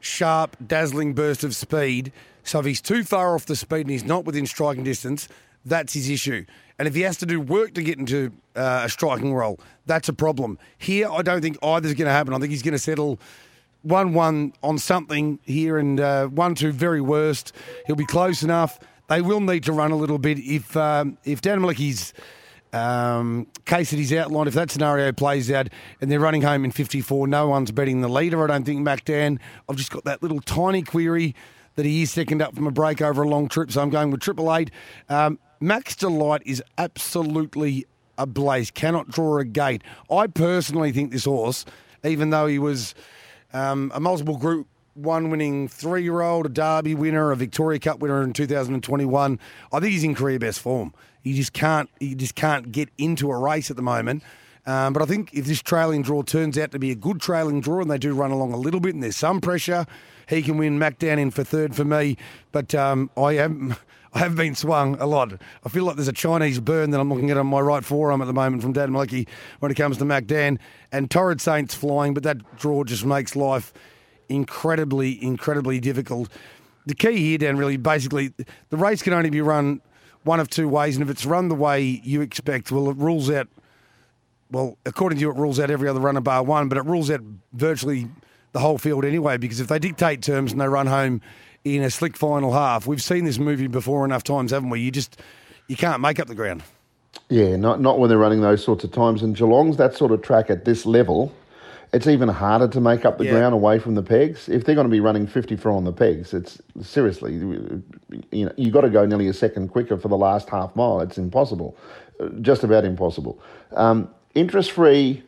sharp, dazzling burst of speed. So if he's too far off the speed and he's not within striking distance, that's his issue. And if he has to do work to get into uh, a striking role, that's a problem. Here, I don't think either's going to happen. I think he's going to settle one-one on something here, and uh, one-two very worst. He'll be close enough. They will need to run a little bit if um, if Dan Malecki's um, case that he's outlined, if that scenario plays out and they're running home in 54, no one's betting the leader. I don't think Mac Dan. I've just got that little tiny query that he is second up from a break over a long trip, so I'm going with Triple Eight. Um, Max Delight is absolutely ablaze, cannot draw a gate. I personally think this horse, even though he was um, a multiple group one winning three year old, a Derby winner, a Victoria Cup winner in 2021. I think he's in career best form. He just can't he just can't get into a race at the moment. Um, but I think if this trailing draw turns out to be a good trailing draw and they do run along a little bit and there's some pressure, he can win Mac Dan in for third for me. But um, I am [LAUGHS] I have been swung a lot. I feel like there's a Chinese burn that I'm looking at on my right forearm at the moment from Dan Malecki when it comes to Mac Dan. And Torrid Saints flying, but that draw just makes life incredibly, incredibly difficult. The key here, Dan, really, basically, the race can only be run one of two ways, and if it's run the way you expect, well, it rules out. Well, according to you, it rules out every other runner bar one, but it rules out virtually the whole field anyway. Because if they dictate terms and they run home in a slick final half, we've seen this movie before enough times, haven't we? You just you can't make up the ground. Yeah, not not when they're running those sorts of times. And Geelong's that sort of track at this level. It's even harder to make up the Yeah. ground away from the pegs. If they're going to be running 54 on the pegs, it's seriously, you know, you got to go nearly a second quicker for the last half mile. It's impossible, just about impossible. Um, interest free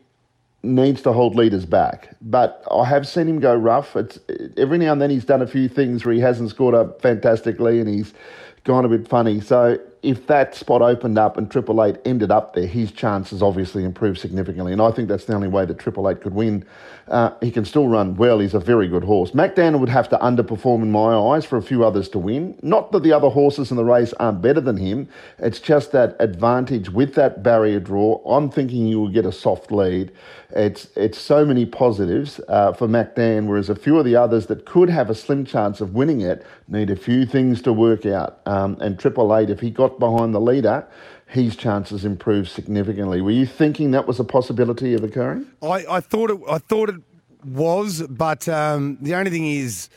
needs to hold leaders back, but I have seen him go rough. It's every now and then he's done a few things where he hasn't scored up fantastically and he's gone a bit funny. So if that spot opened up and Triple Eight ended up there, his chances obviously improved significantly. And I think that's the only way that Triple Eight could win. Uh, he can still run well. He's a very good horse. Mac Dan would have to underperform in my eyes for a few others to win. Not that the other horses in the race aren't better than him. It's just that advantage with that barrier draw. I'm thinking you will get a soft lead. It's it's so many positives uh, for MacDan, whereas a few of the others that could have a slim chance of winning it need a few things to work out. Um, and Triple Eight, if he got behind the leader, his chances improved significantly. Were you thinking that was a possibility of occurring? I, I thought it. I thought it was, but um, the only thing is,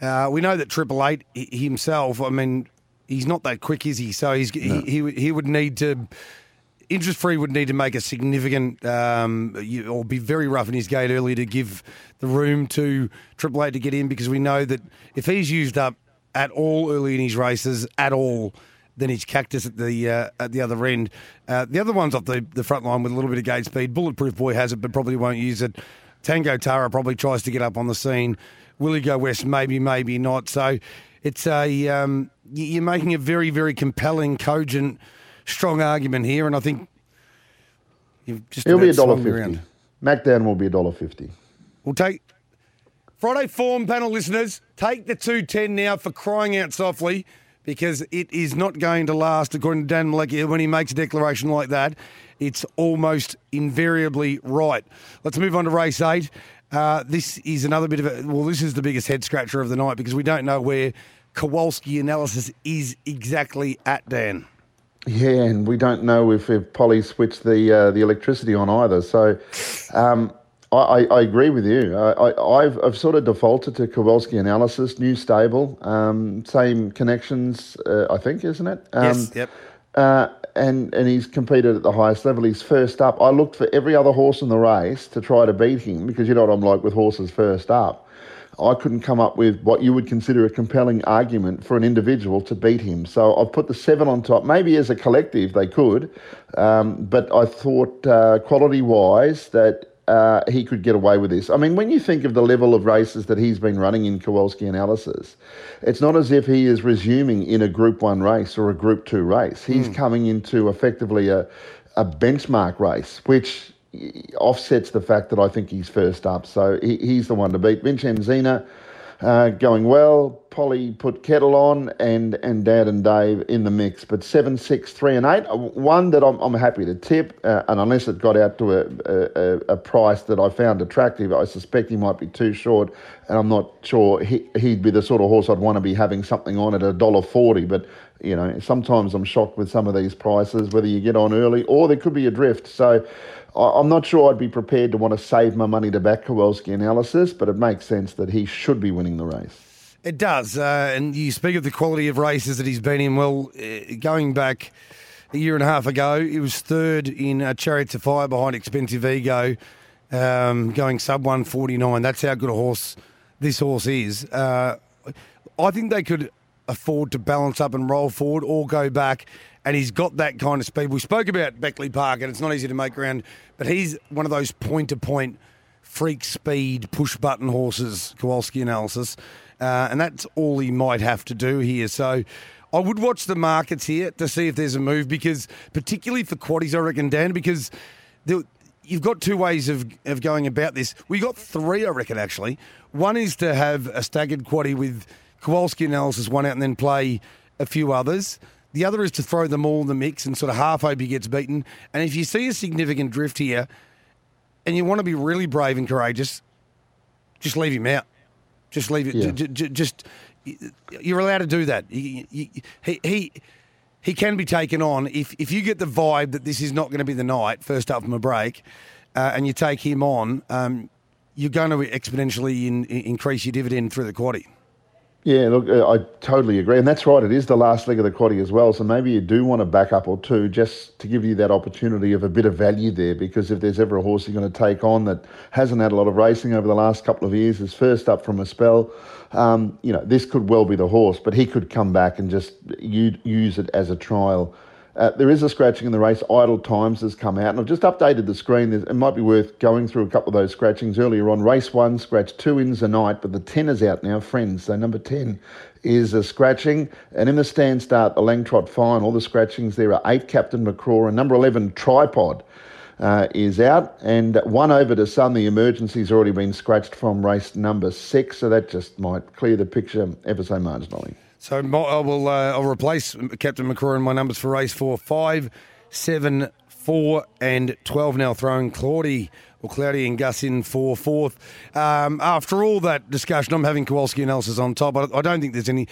uh, we know that Triple Eight himself. I mean, he's not that quick, is he? So he's he, he would- he would need to. Interest free would need to make a significant um, you- or be very rough in his gate early to give the room to Triple Eight to get in because we know that if he's used up at all early in his races at all, then his cactus at the uh, at the other end. Uh, the other one's off the, the front line with a little bit of gate speed. Bulletproof Boy has it, but probably won't use it. Tango Tara probably tries to get up on the scene. Will he go west? Maybe, maybe not. So it's a um, you're making a very, very compelling, cogent, strong argument here, and I think you've just He'll be a dollar fifty. around. Mac will be a dollar fifty. We'll take Friday form panel listeners. Take the two ten now for crying out softly, because it is not going to last. According to Dan Malecki, when he makes a declaration like that, it's almost invariably right. Let's move on to race eight. Uh, this is another bit of a well. This is the biggest head scratcher of the night because we don't know where Kowalski analysis is exactly at. Dan. Yeah, and we don't know if, if Polly switched the uh, the electricity on either. So um, I, I, agree with you. I, I, I've, I've sort of defaulted to Kowalski analysis, new stable, um, same connections, uh, I think, isn't it? Um, Yes, yep. Uh, and and he's competed at the highest level. He's first up. I looked for every other horse in the race to try to beat him because you know what I'm like with horses first up. I couldn't come up with what you would consider a compelling argument for an individual to beat him. So I've put the seven on top. Maybe as a collective they could, um, but I thought uh, quality wise that uh, he could get away with this. I mean, when you think of the level of races that he's been running in Kowalski analysis, it's not as if he is resuming in a Group One race or a Group Two race. He's coming into effectively a a benchmark race, which offsets the fact that I think he's first up. So he, he's the one to beat. Vincenzina uh, going well. Polly put Kettle on and and Dad and Dave in the mix. But seven, six, three, and eight, uh, one that I'm, I'm happy to tip, uh, and unless it got out to a, a, a- price that I found attractive, I suspect he might be too short, and I'm not sure he, he'd be the sort of horse I'd want to be having something on at a dollar forty. But you know, sometimes I'm shocked with some of these prices, whether you get on early or there could be a drift. So. I'm not sure I'd be prepared to want to save my money to back Kowalski analysis, but it makes sense that he should be winning the race. It does. Uh, and you speak of the quality of races that he's been in. Well, uh, going back a year and a half ago, he was third in uh, Chariots of Fire behind Expensive Ego, um, going sub 149. That's how good a horse this horse is. Uh, I think they could afford to balance up and roll forward or go back. And he's got that kind of speed. We spoke about Beckley Park, and it's not easy to make ground, but he's one of those point to point freak speed push button horses, Kowalski analysis. Uh, and that's all he might have to do here. So I would watch the markets here to see if there's a move because, particularly for quaddies, I reckon, Dan, because the, you've got two ways of, of going about this. We got three, I reckon, actually. One is to have a staggered quaddie with Kowalski analysis one out and then play a few others. The other is to throw them all in the mix and sort of half hope he gets beaten. And if you see a significant drift here, and you want to be really brave and courageous, just leave him out. Just leave it. Yeah. J- j- just you're allowed to do that. He, he he he can be taken on if if you get the vibe that this is not going to be the night first up from a break, uh, and you take him on. Um, you're going to exponentially in, in- increase your dividend through the quaddy. Yeah, look, uh, I totally agree. And that's right, it is the last leg of the quaddy as well. So maybe you do want a backup or two just to give you that opportunity of a bit of value there. Because if there's ever a horse you're going to take on that hasn't had a lot of racing over the last couple of years, is first up from a spell, um, you know, this could well be the horse. But he could come back and just use it as a trial. Uh, there is a scratching in the race. Idle Times has come out, and I've just updated the screen. There's- It might be worth going through a couple of those scratchings earlier on. Race one scratched two ins the night, but the 10 is out now, friends. So number 10 is a scratching. And in the stand start, the Langtrot final, the scratchings there are eight Captain McCraw and number 11 Tripod. Uh, is out and one over to Sun. The emergency's already been scratched from race number six, so that just might clear the picture ever so marginally. So I will. Uh, I'll replace Captain McCraw in my numbers for race four, five, seven, four, and twelve. Now throwing Claudie or Cloudy and Gus in for fourth. Um, after all that discussion, I'm having Kowalski analysis on top. I, I don't think there's any.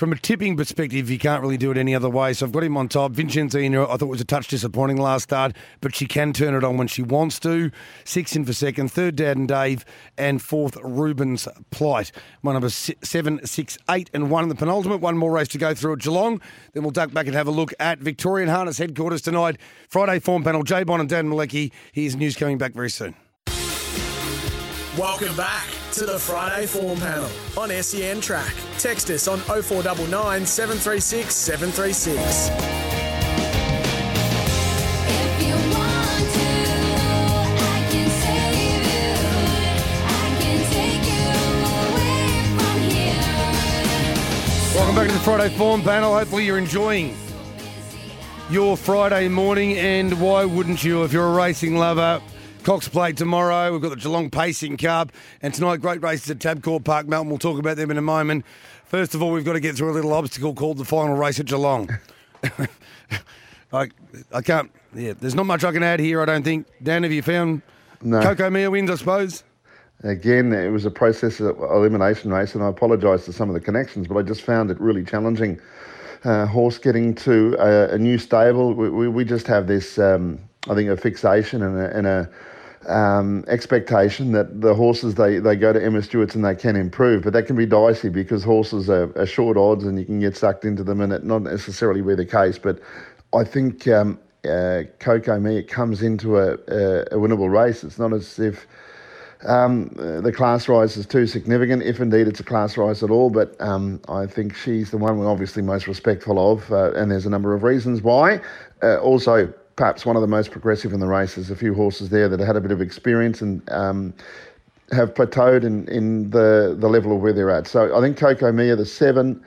From a tipping perspective, you can't really do it any other way. So I've got him on top. Vincenzina, I thought was a touch disappointing last start, but she can turn it on when she wants to. Six in for second, third Dad and Dave, and fourth Rubens Plight. My number seven, six, eight, and one in the penultimate. One more race to go through at Geelong. Then we'll duck back and have a look at Victorian Harness headquarters tonight. Friday form panel. Jay Bond and Dan Malecki. Here's news coming back very soon. Welcome back to the Friday Form Panel on SEN Track. Text us on 0499 736 736. If you want to, I can save you. I can take you away from here. Welcome back to the Friday Form panel. Hopefully, you're enjoying your Friday morning, and why wouldn't you if you're a racing lover? Cox Plate tomorrow. We've got the Geelong Pacing Cup, and tonight great races at Tabcorp Park, Melton. We'll talk about them in a moment. First of all, we've got to get through a little obstacle called the final race at Geelong. [LAUGHS] I, I can't. Yeah, there's not much I can add here. I don't think. Dan, have you found No. Coco Mia wins? I suppose. Again, it was a process of elimination race, and I apologise for some of the connections, but I just found it really challenging. Uh, horse getting to a, a new stable, we, we, we just have this, um, I think, a fixation and a, and a um, expectation that the horses they, they go to Emma Stewart's and they can improve, but that can be dicey because horses are, are short odds and you can get sucked into them, and it not necessarily be the case. But I think um, uh, Coco Mia comes into a, a, a winnable race. It's not as if um, uh, the class rise is too significant, if indeed it's a class rise at all. But um, I think she's the one we're obviously most respectful of, uh, and there's a number of reasons why. Uh, also, perhaps one of the most progressive in the race. There's a few horses there that had a bit of experience and um, have plateaued in, in the, the level of where they're at. So I think Coco Mia, the seven,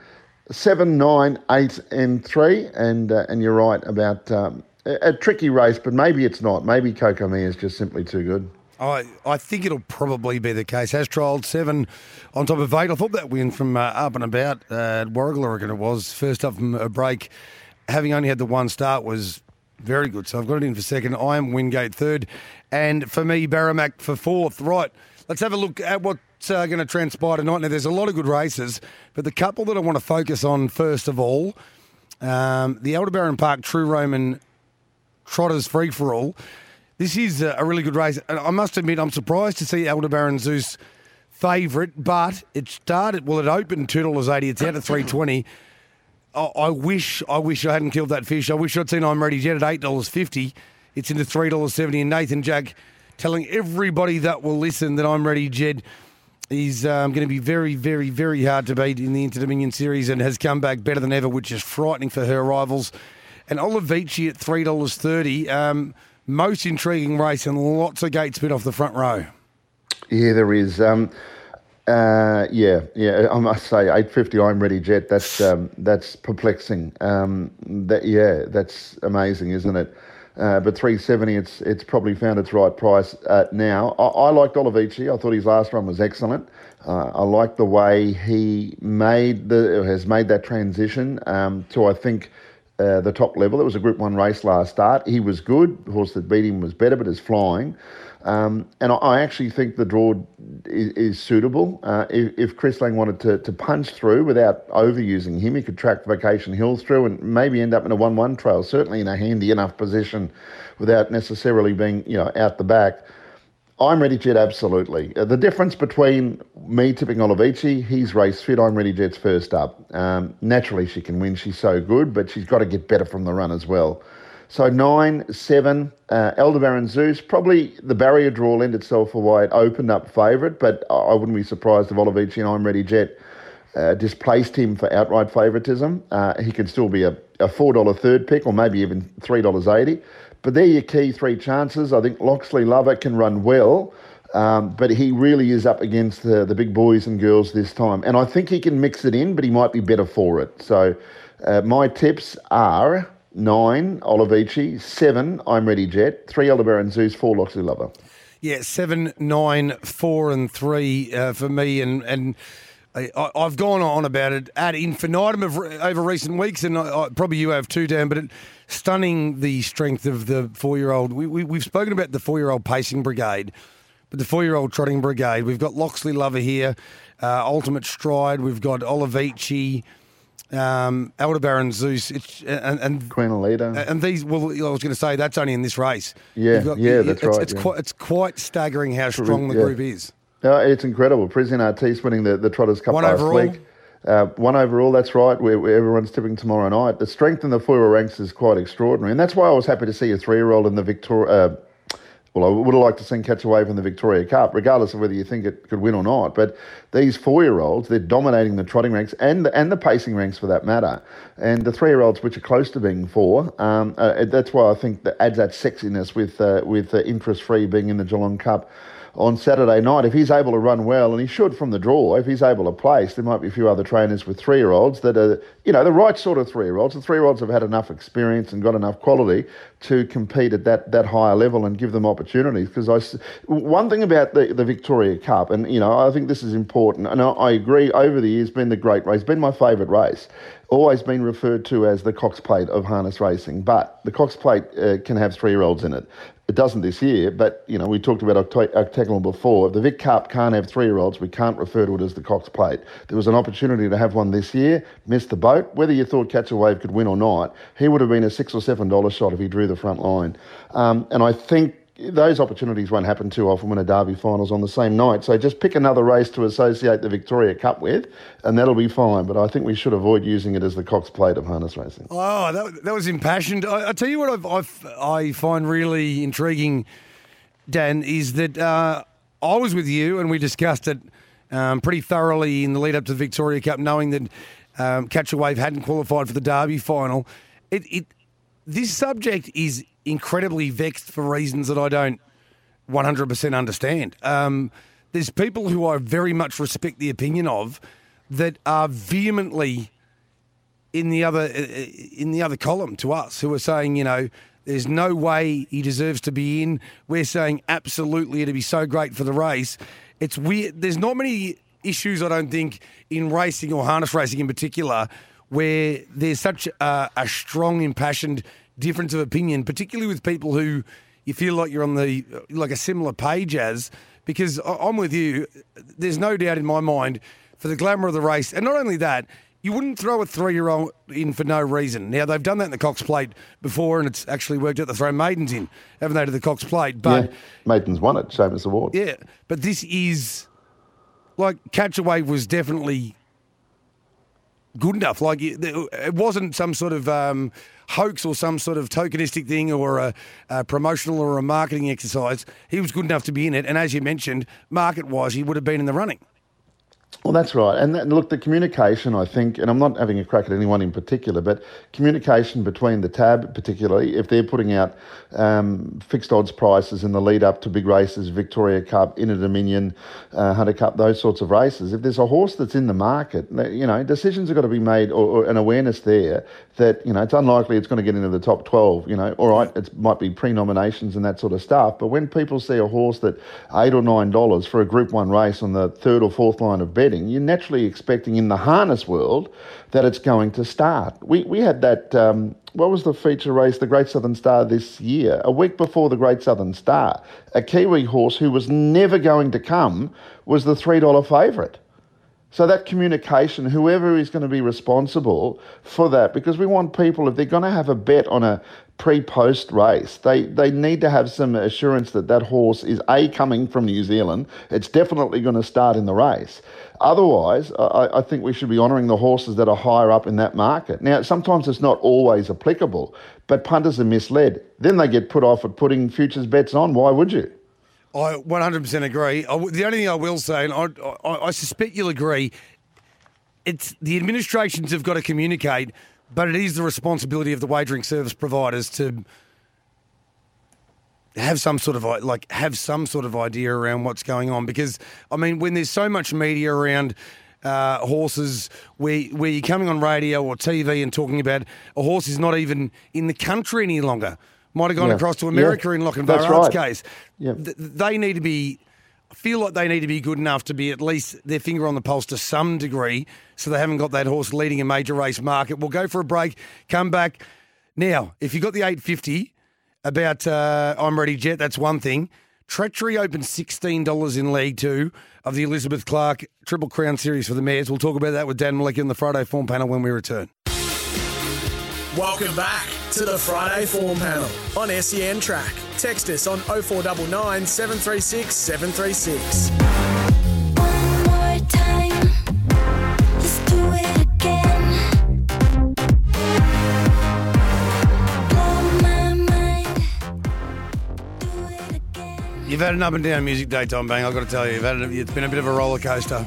seven, nine, eight, and three, and uh, and you're right about um, a, a tricky race, but maybe it's not. Maybe Coco Mia is just simply too good. I, I think it'll probably be the case. Has trialled seven on top of eight. I thought that win from uh, up and about uh, at Warragul, I reckon it was, first up from a break, having only had the one start, was very good. So I've got it in for second. I am Wingate third. And for me, Baramac for fourth. Right, let's have a look at what's uh, going to transpire tonight. Now, there's a lot of good races, but the couple that I want to focus on first of all, um, the Aldebaran Park True Roman Trotters Free for All. This is a really good race. And I must admit, I'm surprised to see Aldebaran Zeus favourite, but it started, well, it opened $2.80. It's out at 320 I, I wish I wish I hadn't killed that fish. I wish I'd seen I'm Ready Jet at $8.50. It's into $3.70. And Nathan Jack telling everybody that will listen that I'm Ready Jet is um, going to be very, very, very hard to beat in the Inter Dominion series and has come back better than ever, which is frightening for her rivals. And Olivici at $3.30. Um, most intriguing race and lots of gates speed off the front row. Yeah, there is. Um, uh, yeah, yeah. I must say, eight fifty. I'm ready, Jet. That's [SIGHS] um, that's perplexing. Um, that yeah, that's amazing, isn't it? Uh, but three seventy, it's it's probably found its right price uh, now. I, I liked Olivici. I thought his last run was excellent. Uh, I like the way he made the has made that transition um, to I think uh, the top level. It was a Group One race last start. He was good. The horse that beat him was better, but is flying. Um, and I, actually think the draw is, is suitable. Uh, if, if Chris Lang wanted to, to punch through without overusing him, he could track Vacation Hills through and maybe end up in a 1 1 trail, certainly in a handy enough position without necessarily being you know out the back. I'm ready jet, absolutely. Uh, the difference between me tipping Olivici, he's race fit. I'm ready jet's first up. Um, naturally, she can win. She's so good, but she's got to get better from the run as well. So nine, seven, uh, Aldebaran Zeus. Probably the barrier draw lent itself a wide opened up favourite, but I wouldn't be surprised if Olivici and I'm ready jet uh, displaced him for outright favouritism. Uh, he can still be a, a $4 third pick or maybe even $3.80. But they're your key three chances. I think Loxley Lover can run well, um, but he really is up against the, the big boys and girls this time. And I think he can mix it in, but he might be better for it. So uh, my tips are nine, Olivici, seven, I'm Ready Jet, three, Aldebaran Zeus, four, Loxley Lover. Yeah, seven, nine, four, and three uh, for me, and and I, I- I've gone on about it ad infinitum of, over recent weeks, and I, I, probably you have too, Dan. But it, stunning the strength of the four-year-old. We, we we've spoken about the four-year-old pacing brigade, but the four-year-old trotting brigade. We've got Loxley Lover here, uh, Ultimate Stride. We've got Olivici. Um, Aldebaran Zeus, it's, and, and Queen Alita. and these, well, I was going to say that's only in this race. Yeah, You've yeah, that's it's, right, It's yeah. quite, it's quite staggering how strong the yeah. group is. No, it's incredible. Prison Artiste winning the, the Trotters Cup One last overall? week. Uh, one overall, that's right. Where, where everyone's tipping tomorrow night. The strength in the four ranks is quite extraordinary, and that's why I was happy to see a three-year-old in the Victoria. Uh, well, I would have liked to see catch a wave in the Victoria Cup, regardless of whether you think it could win or not. But these four-year-olds, they're dominating the trotting ranks and the, and the pacing ranks for that matter. And the three-year-olds, which are close to being four, um, uh, that's why I think that adds that sexiness with uh, with uh, interest-free being in the Geelong Cup on Saturday night. If he's able to run well, and he should from the draw, if he's able to place, there might be a few other trainers with three year olds that are, you know, the right sort of three year olds. The three year olds have had enough experience and got enough quality to compete at that, that higher level and give them opportunities. Because I, one thing about the, the Victoria Cup, and, you know, I think this is important, and I, I agree over the years, been the great race, been my favourite race. Always been referred to as the Cox Plate of harness racing, but the Cox Plate uh, can have three year olds in it. It doesn't this year, but you know we talked about Octagonal before. If the Vic Cup can't have three-year-olds. We can't refer to it as the Cox Plate. There was an opportunity to have one this year, missed the boat. Whether you thought Catch a Wave could win or not, he would have been a six or seven dollar shot if he drew the front line. Um, and I think those opportunities won't happen too often when a Derby finals on the same night. So just pick another race to associate the Victoria Cup with, and that'll be fine. But I think we should avoid using it as the Cox Plate of harness racing. Oh, that, that was impassioned. I, I tell you what I've, I've, I find really intriguing, Dan, is that uh, I was with you and we discussed it um, pretty thoroughly in the lead up to the Victoria Cup, knowing that um, Catch a Wave hadn't qualified for the Derby final. It, it this subject is incredibly vexed for reasons that I don't 100% understand. Um, there's people who I very much respect the opinion of that are vehemently in the other uh, in the other column to us who are saying, you know, There's no way he deserves to be in. We're saying absolutely it'd be so great for the race. It's weird. There's not many issues, I don't think, in racing or harness racing in particular, where there's such a, a strong, impassioned difference of opinion, particularly with people who you feel like you're on the like a similar page as. Because I'm with you. There's no doubt in my mind for the glamour of the race, and not only that, you wouldn't throw a three-year-old in for no reason. Now they've done that in the Cox Plate before, and it's actually worked out to throw maidens in, haven't they, to the Cox Plate? But yeah, Maidens won it, Shamus Award. yeah, but this is like Catch a Wave was definitely good enough. Like it, it wasn't some sort of um, hoax or some sort of tokenistic thing or a, a promotional or a marketing exercise. He was good enough to be in it, and as you mentioned, market wise, he would have been in the running. Well, that's right. And that, look, the communication, I think, and I'm not having a crack at anyone in particular, but communication between the tab, particularly, if they're putting out um, fixed odds prices in the lead up to big races, Victoria Cup, Inter Dominion, uh, Hunter Cup, those sorts of races, if there's a horse that's in the market, you know, decisions have got to be made or, or an awareness there that, you know, it's unlikely it's going to get into the top 12. You know, all right, it might be pre nominations and that sort of stuff. But when people see a horse that eight or nine dollars for a Group One race on the third or fourth line of betting, you're naturally expecting in the harness world that it's going to start. We we had that. Um, what was the feature race, the Great Southern Star this year? A week before the Great Southern Star, a Kiwi horse who was never going to come was the three dollar favourite. So that communication, whoever is going to be responsible for that, because we want people, if they're going to have a bet on a pre-post race, they, they need to have some assurance that that horse is A, coming from New Zealand, it's definitely going to start in the race. Otherwise, I, I think we should be honouring the horses that are higher up in that market. Now, sometimes it's not always applicable, but punters are misled. Then they get put off at putting futures bets on. Why would you? I 100% agree. I the only thing I will say, and I, I, I suspect you'll agree, it's the administrations have got to communicate, but it is the responsibility of the wagering service providers to have some sort of like have some sort of idea around what's going on. Because I mean, when there's so much media around. Uh, horses, where where you're coming on radio or TV and talking about a horse is not even in the country any longer. Might have gone Yeah. across to America Yeah. in Arts right. case. Yeah. Th- they need to be. Feel like they need to be good enough to be at least their finger on the pulse to some degree, so they haven't got that horse leading a major race market. We'll go for a break, come back. Now, if you got the 850 about uh, I'm Ready Jet, that's one thing. Treachery opened $16 in League Two of the Elizabeth Clark Triple Crown Series for the Mares. We'll talk about that with Dan Malecki on the Friday form panel when we return. Welcome back to the Friday Form Panel on SEN Track. Text us on 0499 736 736. One more time, let's do it again. Blow my mind, do it again. You've had an up and down music day, Tom Bang. I've got to tell you, you've had a, it's been a bit of a roller coaster.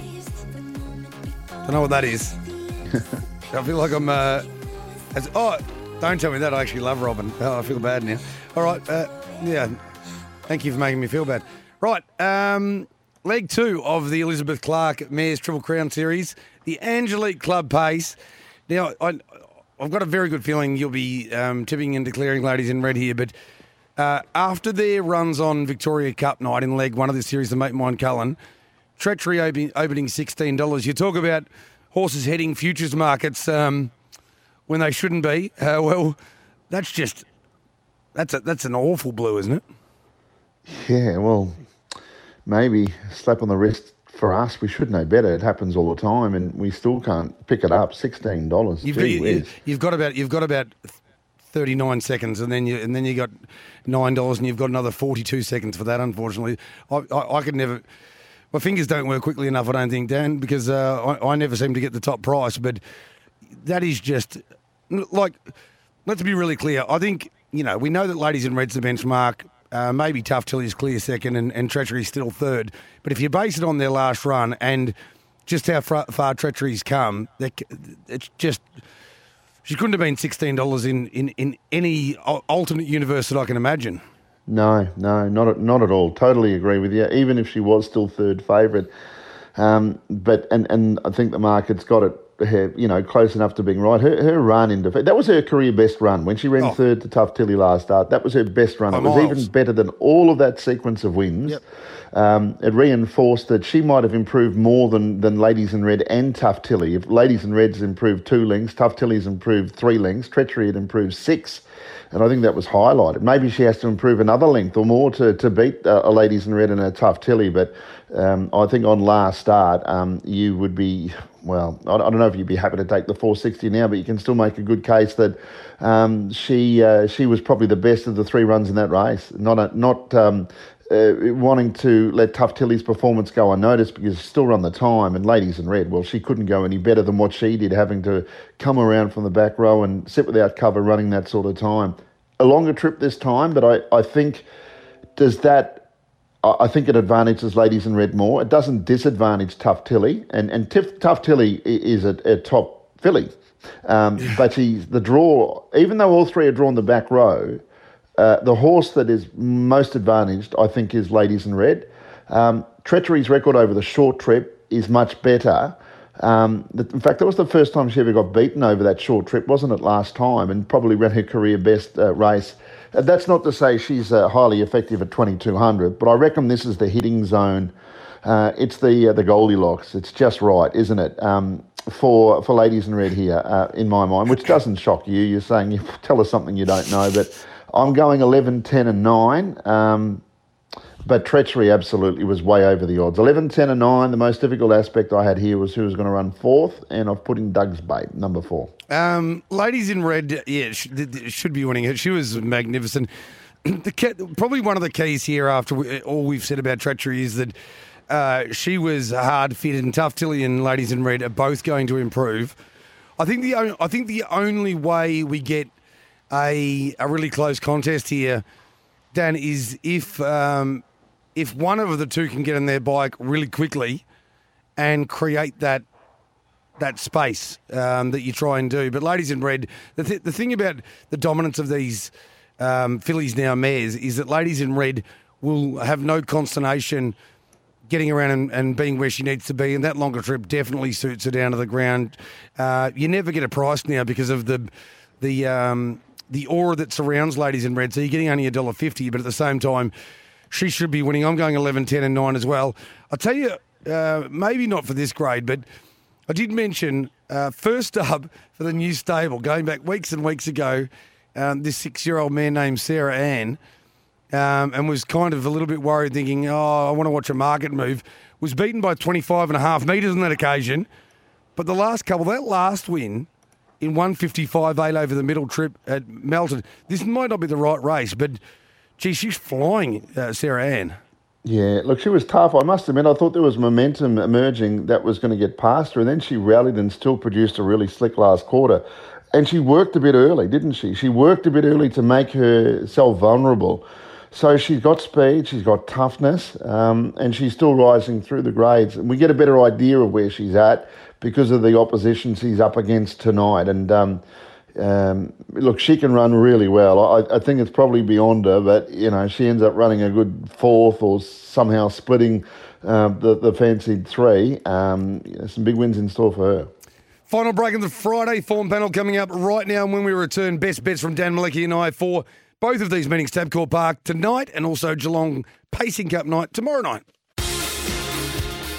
Don't know what that is. [LAUGHS] I feel like I'm. Uh, as, oh, don't tell me that. I actually love Robin. Oh, I feel bad now. All right. Uh, yeah. Thank you for making me feel bad. Right. Um, leg two of the Elizabeth Clark Mares Triple Crown Series, the Angelique Club Pace. Now, I, I've got a very good feeling you'll be um, tipping and declaring ladies in red here, but uh, after their runs on Victoria Cup night in leg one of the series, the Mate Mine Cullen, Treachery opening, opening $16. You talk about horses heading futures markets um, when they shouldn't be. Uh, well, that's just, that's, a, that's an awful blue, isn't it? Yeah, well, maybe slap on the wrist for us. We should know better. It happens all the time, and we still can't pick it up. Sixteen dollars. You've, got, you, have got about you've got about thirty nine seconds, and then you and then you got nine dollars, and you've got another forty two seconds for that. Unfortunately, I, I, I could never. My fingers don't work quickly enough, I don't think, Dan, because uh, I, I never seem to get the top price. But that is just like, let's be really clear. I think you know we know that ladies in red's the benchmark. Uh, maybe Tough Tilly's clear second, and, and Treachery's still third. But if you base it on their last run and just how far, far Treachery's come, it's just she couldn't have been sixteen dollars in, in in any alternate universe that I can imagine. No, no, not at, not at all. Totally agree with you. Even if she was still third favourite, um, but and and I think the market's got it you know, close enough to being right. Her, her run in defence, that was her career best run. When she ran Oh. third to Tough Tilly last start, that was her best run. It was miles. even better than all of that sequence of wins. Yep. Um, it reinforced that she might have improved more than, than Ladies in Red and Tough Tilly. If Ladies in Red's improved two lengths, Tough Tilly's improved three lengths, Treachery had improved six. And I think that was highlighted. Maybe she has to improve another length or more to, to beat uh, a Ladies in Red and a Tough Tilly. But um, I think on last start, um, you would be, well, I, don't know if you'd be happy to take the 460 now, but you can still make a good case that um, she uh, she was probably the best of the three runs in that race. Not a, not um, uh, wanting to let Tough Tilly's performance go unnoticed because still run the time. And Ladies in Red, well, she couldn't go any better than what she did, having to come around from the back row and sit without cover, running that sort of time. A longer trip this time, but I, I think does that. I think it advantages Ladies in Red more. It doesn't disadvantage Tough Tilly, and and Tiff, Tough Tilly is a, a top filly, um, but she's the draw. Even though all three are drawn the back row, uh, the horse that is most advantaged, I think, is Ladies in Red. Um, Treachery's record over the short trip is much better. Um, in fact, that was the first time she ever got beaten over that short trip, wasn't it, last time? And probably ran her career best uh, race. Uh, that's not to say she's uh, highly effective at 2200, but I reckon this is the hitting zone. Uh, it's the uh, the Goldilocks. It's just right, isn't it? Um, for for ladies in red here, uh, in my mind, which doesn't shock you. You're saying you [LAUGHS] tell us something you don't know, but I'm going 11, 10, and nine. Um, but treachery absolutely was way over the odds. 11, 10, and 9. The most difficult aspect I had here was who was going to run fourth, and I've put in Doug's Bait, number four. Um, ladies in red, yeah, sh- th- th- should be winning it. She was magnificent. [CLEARS THROAT] The probably one of the keys here, after we, all we've said about treachery, is that uh, she was hard fitted and tough. Tilly and ladies in red are both going to improve. I think the on- I think the only way we get a a really close contest here, Dan, is if um, if one of the two can get on their bike really quickly and create that that space um, that you try and do. But ladies in red, the, th- the thing about the dominance of these um, fillies now mares is that ladies in red will have no consternation getting around and, and being where she needs to be, and that longer trip definitely suits her down to the ground. Uh, you never get a price now because of the the um, the aura that surrounds ladies in red. So you're getting only a dollar fifty, but at the same time, she should be winning. I'm going 11, 10, and nine as well. I'll tell you, uh, maybe not for this grade, but I did mention uh, first up for the new stable, going back weeks and weeks ago, um, this six year old mare named Sarah Ann, um, and was kind of a little bit worried, thinking, oh, I want to watch a market move. Was beaten by 25 and a half metres on that occasion. But the last couple, that last win in 155.8 over the middle trip at Melton, this might not be the right race, but gee, she's flying, uh, Sarah Ann. Yeah, look, she was tough. I must admit, I thought there was momentum emerging that was going to get past her, and then she rallied and still produced a really slick last quarter. And she worked a bit early, didn't she? She worked a bit early to make herself vulnerable. So she's got speed, she's got toughness, um, and she's still rising through the grades. And we get a better idea of where she's at because of the opposition she's up against tonight. And um, um, look, she can run really well. I, I think it's probably beyond her, but you know, she ends up running a good fourth or somehow splitting uh, the the fancied three. Um, some big wins in store for her. Final break of the Friday form panel coming up right now. And when we return, best bets from Dan Malecki and I for both of these meetings, Tabcorp Park tonight and also Geelong Pacing Cup night tomorrow night.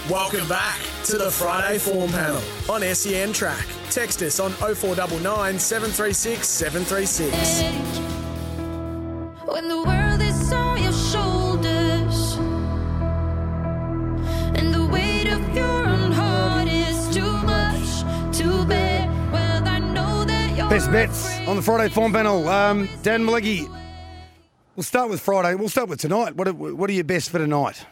Welcome back to the Friday form panel on SEN Track. Text us on 0499 736 736. When the world is on your shoulders and the weight of your own heart is too much to bear. Well, I know that you're Best bets on the Friday form panel. Um, Dan Malecki, we'll start with Friday. We'll start with tonight. What are, what are your best for tonight?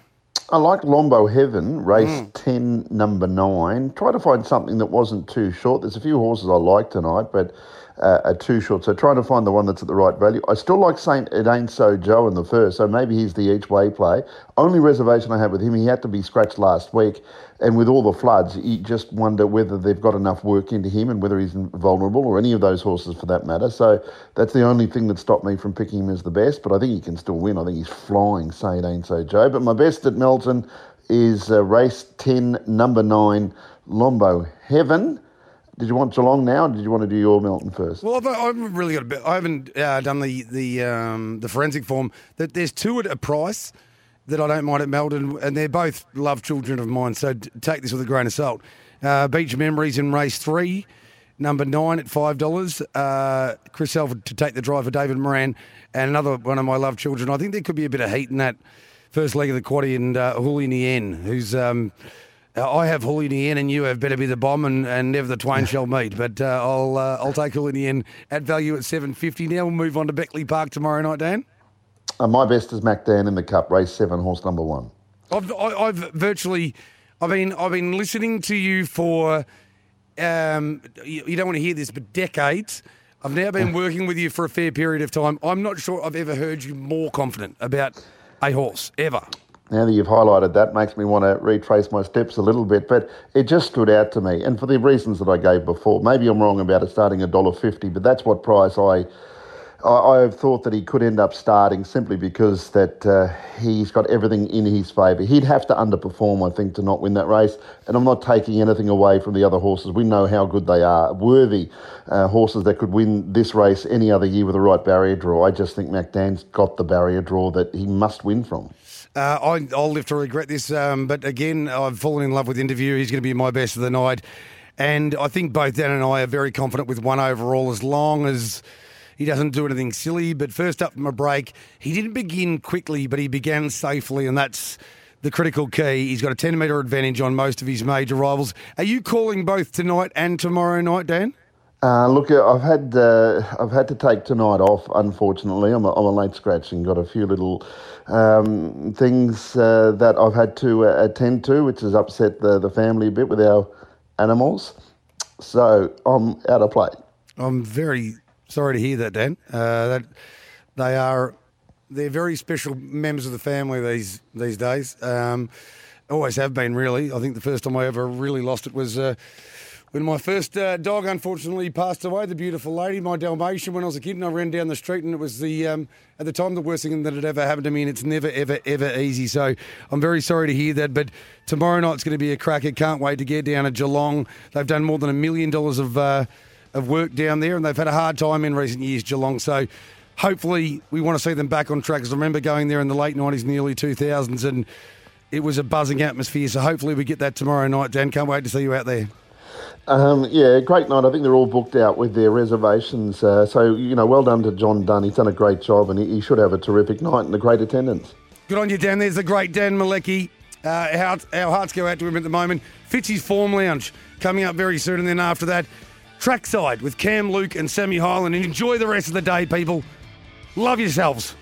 I like Lombo Heaven, race 10, number 9. Try to find something that wasn't too short. There's a few horses I like tonight, but uh, are too short. So trying to find the one that's at the right value. I still like Saint It Ain't So Joe in the first, so maybe he's the each way play. Only reservation I have with him, he had to be scratched last week. And with all the floods, you just wonder whether they've got enough work into him and whether he's vulnerable or any of those horses for that matter. So that's the only thing that stopped me from picking him as the best. But I think he can still win. I think he's flying, say it ain't so, Joe. But my best at Melton is uh, race 10, number 9, Lombo Heaven. Did you want Geelong now, or did you want to do your Melton first? Well, I've, I've really got a bit. I haven't uh, done the the um, the forensic form. That there's two at a price that I don't mind at Melbourne, and they're both love children of mine. So take this with a grain of salt. Uh, Beach Memories in race three, number nine at five dollars. Uh, Chris Alford to take the drive for David Moran, and another one of my love children. I think there could be a bit of heat in that first leg of the quaddy, and uh, Huli Nien, who's. Um, I have Huli Nien and you have better be the bomb and, and never the twain shall meet. But uh, I'll uh, I'll take Huli Nien at value at seven fifty. Now we'll move on to Beckley Park tomorrow night, Dan. Uh, my best is Mac Dan in the Cup, race seven, horse number one. I've I, I've virtually I've been I've been listening to you for um you, you don't want to hear this but decades. I've now been [LAUGHS] working with you for a fair period of time. I'm not sure I've ever heard you more confident about a horse ever. Now that you've highlighted that, makes me want to retrace my steps a little bit, but it just stood out to me, and for the reasons that I gave before. Maybe I'm wrong about it starting at dollar fifty, but that's what price I. I, I thought that he could end up starting simply because that uh, he's got everything in his favour. He'd have to underperform, I think, to not win that race. And I'm not taking anything away from the other horses. We know how good they are, worthy uh, horses that could win this race any other year with the right barrier draw. I just think Mac Dan's got the barrier draw that he must win from. Uh, I, I'll live to regret this, um, but again, I've fallen in love with the interview. He's going to be my best of the night, and I think both Dan and I are very confident with one overall, as long as he doesn't do anything silly. But first up from a break, he didn't begin quickly, but he began safely, and that's the critical key. He's got a 10 metre advantage on most of his major rivals. Are you calling both tonight and tomorrow night, Dan? Uh, look, I've had uh, I've had to take tonight off. Unfortunately, I'm a, I'm a late scratch and got a few little um, things uh, that I've had to uh, attend to, which has upset the, the family a bit with our animals. So I'm out of play. I'm very sorry to hear that, Dan. Uh, that they are they're very special members of the family these these days. Um, always have been, really. I think the first time I ever really lost it was. Uh, when my first uh, dog unfortunately passed away, the beautiful lady, my Dalmatian, when I was a kid, and I ran down the street, and it was the um, at the time the worst thing that had ever happened to me, and it's never, ever, ever easy. So I'm very sorry to hear that. But tomorrow night's going to be a cracker. Can't wait to get down to Geelong. They've done more than a million dollars of uh, of work down there, and they've had a hard time in recent years, Geelong. So hopefully we want to see them back on track. Because I remember going there in the late 90s and the early 2000s, and it was a buzzing atmosphere. So hopefully we get that tomorrow night, Dan. Can't wait to see you out there. Um, yeah, great night. I think they're all booked out with their reservations. Uh, so, you know, well done to John Dunn. He's done a great job and he, he should have a terrific night and a great attendance. Good on you, Dan. There's the great Dan Malecki. Uh, our, hearts- our hearts go out to him at the moment. Fitzy's Form Lounge coming up very soon. And then after that, Trackside with Cam Luke and Sammy Highland. And enjoy the rest of the day, people. Love yourselves.